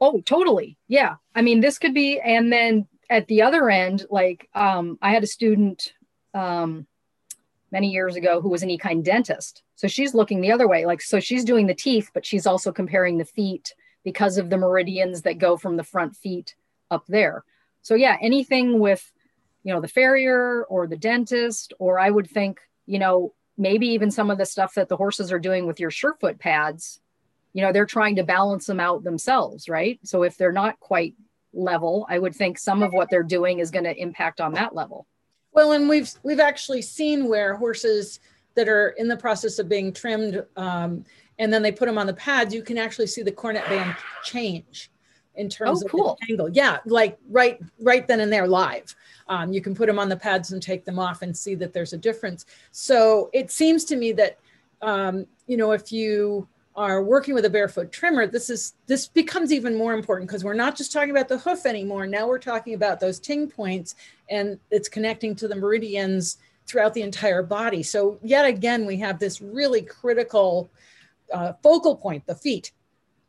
Oh, totally. Yeah. I mean, this could be, and then at the other end, like um, I had a student um, many years ago who was an equine dentist. So she's looking the other way. Like, so she's doing the teeth, but she's also comparing the feet because of the meridians that go from the front feet up there. So yeah, anything with, you know, the farrier or the dentist, or I would think, you know, maybe even some of the stuff that the horses are doing with your surefoot pads, you know, they're trying to balance them out themselves, right? So if they're not quite level, I would think some of what they're doing is going to impact on that level. Well, and we've we've actually seen where horses that are in the process of being trimmed, um, and then they put them on the pads, you can actually see the coronet band change in terms oh, of cool. the angle. Yeah, like right right then and there live. Um, you can put them on the pads and take them off and see that there's a difference. So it seems to me that um, you know if you are working with a barefoot trimmer, this is this becomes even more important because we're not just talking about the hoof anymore. Now we're talking about those ting points and it's connecting to the meridians throughout the entire body. So yet again, we have this really critical uh, focal point, the feet,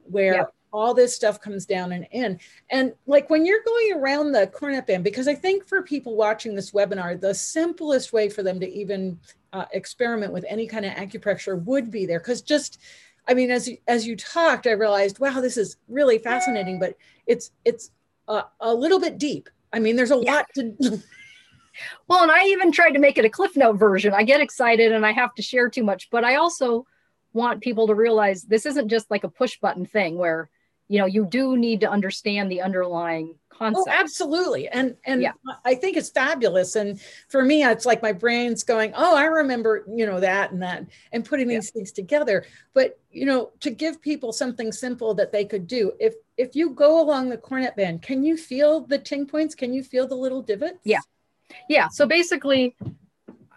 where yep. all this stuff comes down and in. And like when you're going around the coronet band, because I think for people watching this webinar, the simplest way for them to even uh, experiment with any kind of acupressure would be there because just I mean, as you, as you talked, I realized, wow, this is really fascinating, but it's it's a, a little bit deep. I mean, there's a yeah. lot to. well, and I even tried to make it a cliff note version. I get excited and I have to share too much, but I also want people to realize this isn't just like a push button thing where you know you do need to understand the underlying oh, concept. Oh, absolutely. And and yeah. I think it's fabulous. And for me, it's like my brain's going, oh, I remember, you know, that and that, and putting these yeah. things together. But you know, to give people something simple that they could do. If if you go along the coronet band, can you feel the ting points? Can you feel the little divots? Yeah. Yeah. So basically,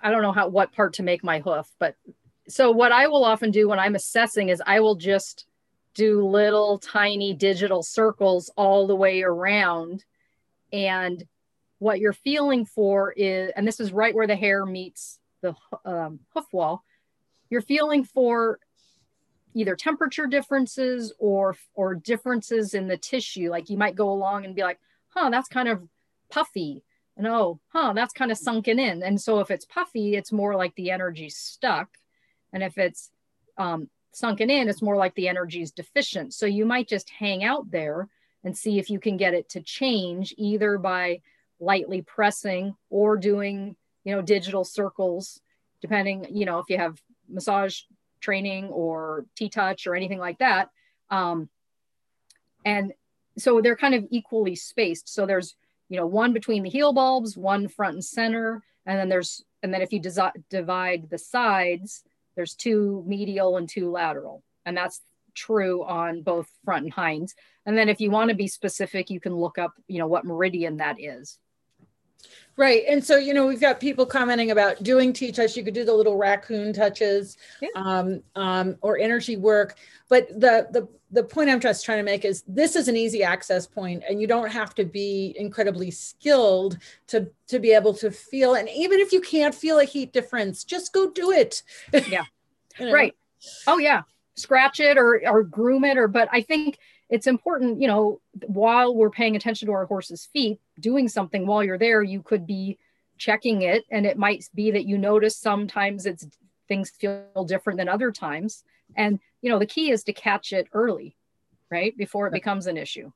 I don't know how what part to make my hoof, but so what I will often do when I'm assessing is I will just do little tiny digital circles all the way around. And what you're feeling for is, and this is right where the hair meets the um, hoof wall, you're feeling for either temperature differences or or differences in the tissue. Like you might go along and be like, huh, that's kind of puffy. And oh, huh, that's kind of sunken in. And so if it's puffy, it's more like the energy's stuck. And if it's um, sunken in, it's more like the energy is deficient. So you might just hang out there and see if you can get it to change either by lightly pressing or doing, you know, digital circles, depending, you know, if you have massage training or T-touch or anything like that. Um, and so they're kind of equally spaced. So there's, you know, one between the heel bulbs, one front and center, and then there's, and then if you desi- divide the sides, there's two medial and two lateral. And that's true on both front and hinds. And then if you want to be specific, you can look up, you know, what meridian that is. Right. And so, you know, we've got people commenting about doing T-touch. You could do the little raccoon touches yeah. um, um, or energy work. But the, the, the point I'm just trying to make is this is an easy access point and you don't have to be incredibly skilled to, to be able to feel. And even if you can't feel a heat difference, just go do it. Yeah. you know? Right. Oh yeah. Scratch it or, or groom it or, but I think it's important, you know, while we're paying attention to our horse's feet, doing something while you're there, you could be checking it. And it might be that you notice sometimes it's things feel different than other times. And, you know, the key is to catch it early, right? Before it becomes an issue.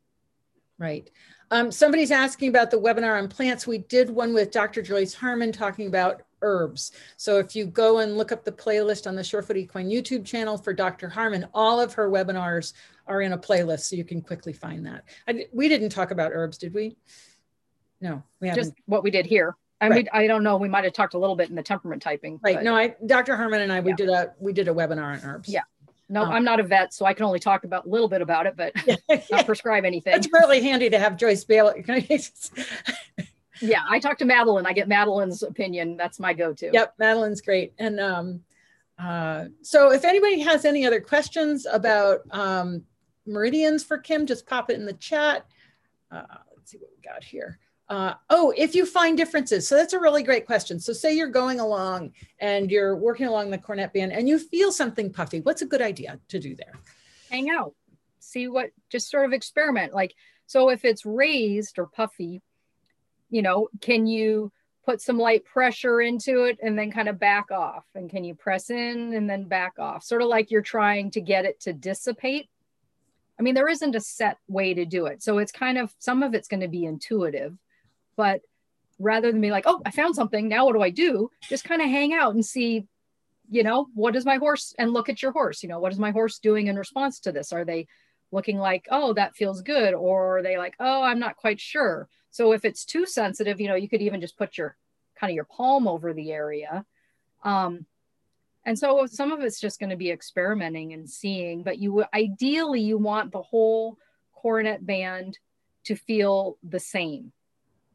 Right. Um, somebody's asking about the webinar on plants. We did one with Dr. Joyce Harman talking about herbs. So if you go and look up the playlist on the Surefoot Equine YouTube channel for Dr. Harman, all of her webinars are in a playlist, so you can quickly find that. I, we didn't talk about herbs, did we? No, we haven't. Just what we did here. I right. mean, I don't know. We might have talked a little bit in the temperament typing. Right. But, no, I, Dr. Harman and I, we yeah. did a we did a webinar on herbs. Yeah. No, um, I'm not a vet, so I can only talk about a little bit about it, but yeah, not prescribe anything. It's really handy to have Joyce Bailey. yeah, I talk to Madeline. I get Madeline's opinion. That's my go-to. Yep, Madeline's great. And um, uh, so, if anybody has any other questions about um, meridians for Kim, just pop it in the chat. Uh, let's see what we got here. Uh, oh, if you find differences. So that's a really great question. So say you're going along and you're working along the coronet band and you feel something puffy. What's a good idea to do there? Hang out. see what just sort of experiment like so if it's raised or puffy you know can you put some light pressure into it and then kind of back off and can you press in and then back off sort of like you're trying to get it to dissipate i mean there isn't a set way to do it so it's kind of some of it's going to be intuitive but rather than be like oh i found something now what do i do just kind of hang out and see you know what is my horse and look at your horse you know what is my horse doing in response to this are they looking like oh that feels good or are they like oh i'm not quite sure so if it's too sensitive, you know, you could even just put your kind of your palm over the area. Um, and so some of it's just going to be experimenting and seeing, but you ideally you want the whole coronet band to feel the same.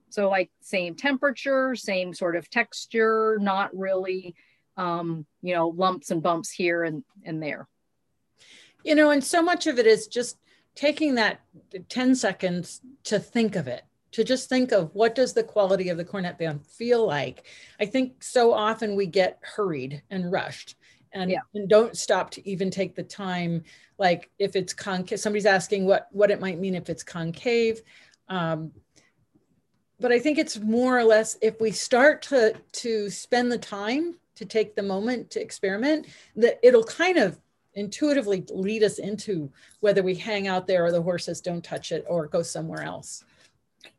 So like same temperature, same sort of texture, not really, um, you know, lumps and bumps here and, and there. You know, and so much of it is just taking that 10 seconds to think of it to just think of what does the quality of the coronet band feel like i think so often we get hurried and rushed and, yeah. and don't stop to even take the time like if it's concave somebody's asking what what it might mean if it's concave um, but i think it's more or less if we start to to spend the time to take the moment to experiment that it'll kind of intuitively lead us into whether we hang out there or the horses don't touch it or go somewhere else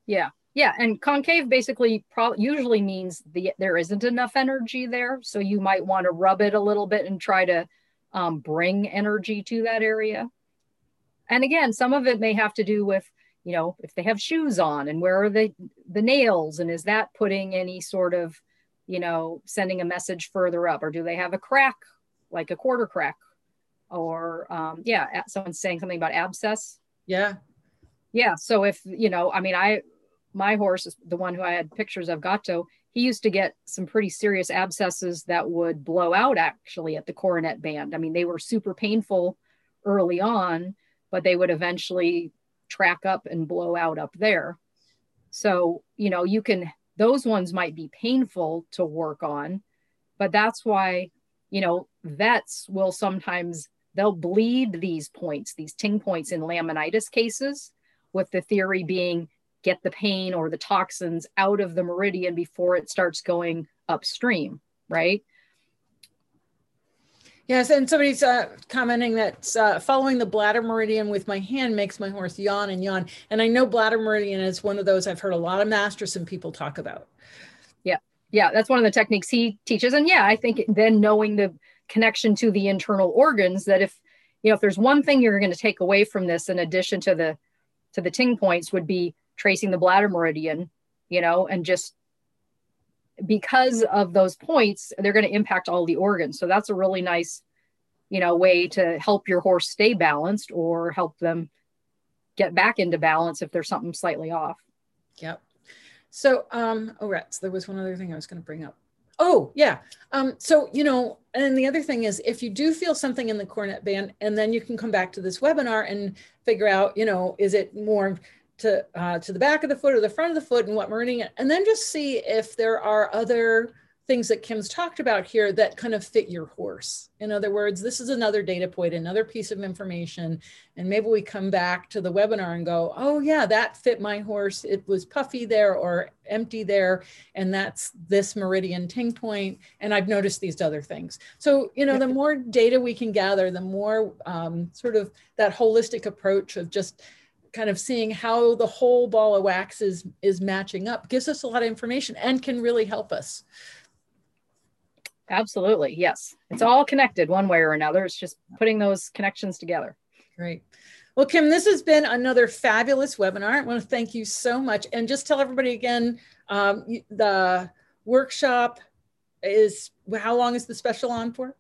yeah. Yeah, and concave basically pro- usually means the there isn't enough energy there, so you might want to rub it a little bit and try to um, bring energy to that area. And again, some of it may have to do with you know if they have shoes on and where are the the nails and is that putting any sort of you know sending a message further up or do they have a crack like a quarter crack or um, yeah someone's saying something about abscess yeah yeah so if you know i mean i my horse is the one who I had pictures of Gato. He used to get some pretty serious abscesses that would blow out actually at the coronet band. I mean, they were super painful early on, but they would eventually track up and blow out up there. So, you know, you can, those ones might be painful to work on, but that's why, you know, vets will sometimes, they'll bleed these points, these ting points in laminitis cases, with the theory being get the pain or the toxins out of the meridian before it starts going upstream, right? Yes, and somebody's uh, commenting that uh, following the bladder meridian with my hand makes my horse yawn and yawn. And I know bladder meridian is one of those I've heard a lot of Masterson people talk about. Yeah, yeah, that's one of the techniques he teaches. And yeah, I think then knowing the connection to the internal organs, that if you know if there's one thing you're going to take away from this, in addition to the to the ting points, would be tracing the bladder meridian, you know, and just because of those points, they're going to impact all the organs. So that's a really nice, you know, way to help your horse stay balanced or help them get back into balance if there's something slightly off. Yep. So, um, oh, rats, there was one other thing I was going to bring up. Oh, yeah. Um, so, you know, and the other thing is if you do feel something in the coronet band, and then you can come back to this webinar and figure out, you know, is it more to uh, to the back of the foot or the front of the foot and what meridian, and then just see if there are other things that Kim's talked about here that kind of fit your horse. In other words, this is another data point, another piece of information, and maybe we come back to the webinar and go, oh yeah, that fit my horse. It was puffy there or empty there, and that's this meridian ting point, and I've noticed these other things. So, you know, the more data we can gather, the more um, sort of that holistic approach of just kind of seeing how the whole ball of wax is is matching up gives us a lot of information and can really help us. Absolutely yes. It's all connected one way or another. It's just putting those connections together. Great. Well kim this has been another fabulous webinar. I want to thank you so much. And just tell everybody again um, the workshop is how long is the special on for?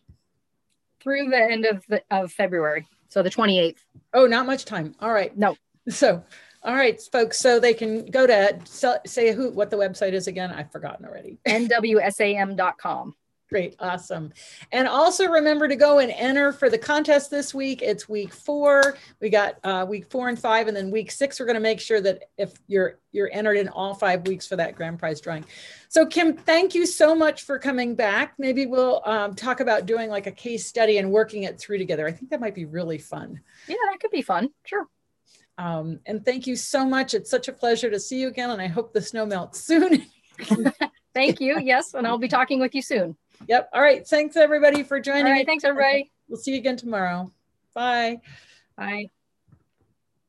Through the end of, the, of february so the 28th oh not much time. All right. No So, all right, folks. So they can go to say who what the website is again. I've forgotten already. nwsam.com. Great, awesome. And also remember to go and enter for the contest this week. It's week four. We got uh, week four and five, and then week six. We're going to make sure that if you're you're entered in all five weeks for that grand prize drawing. So Kim, thank you so much for coming back. Maybe we'll um, talk about doing like a case study and working it through together. I think that might be really fun. Yeah, that could be fun. Sure. Um, and thank you so much. It's such a pleasure to see you again, and I hope the snow melts soon. thank you. Yes, and I'll be talking with you soon. Yep. All right. Thanks everybody for joining. All right. Thanks everybody. We'll see you again tomorrow. Bye. Bye.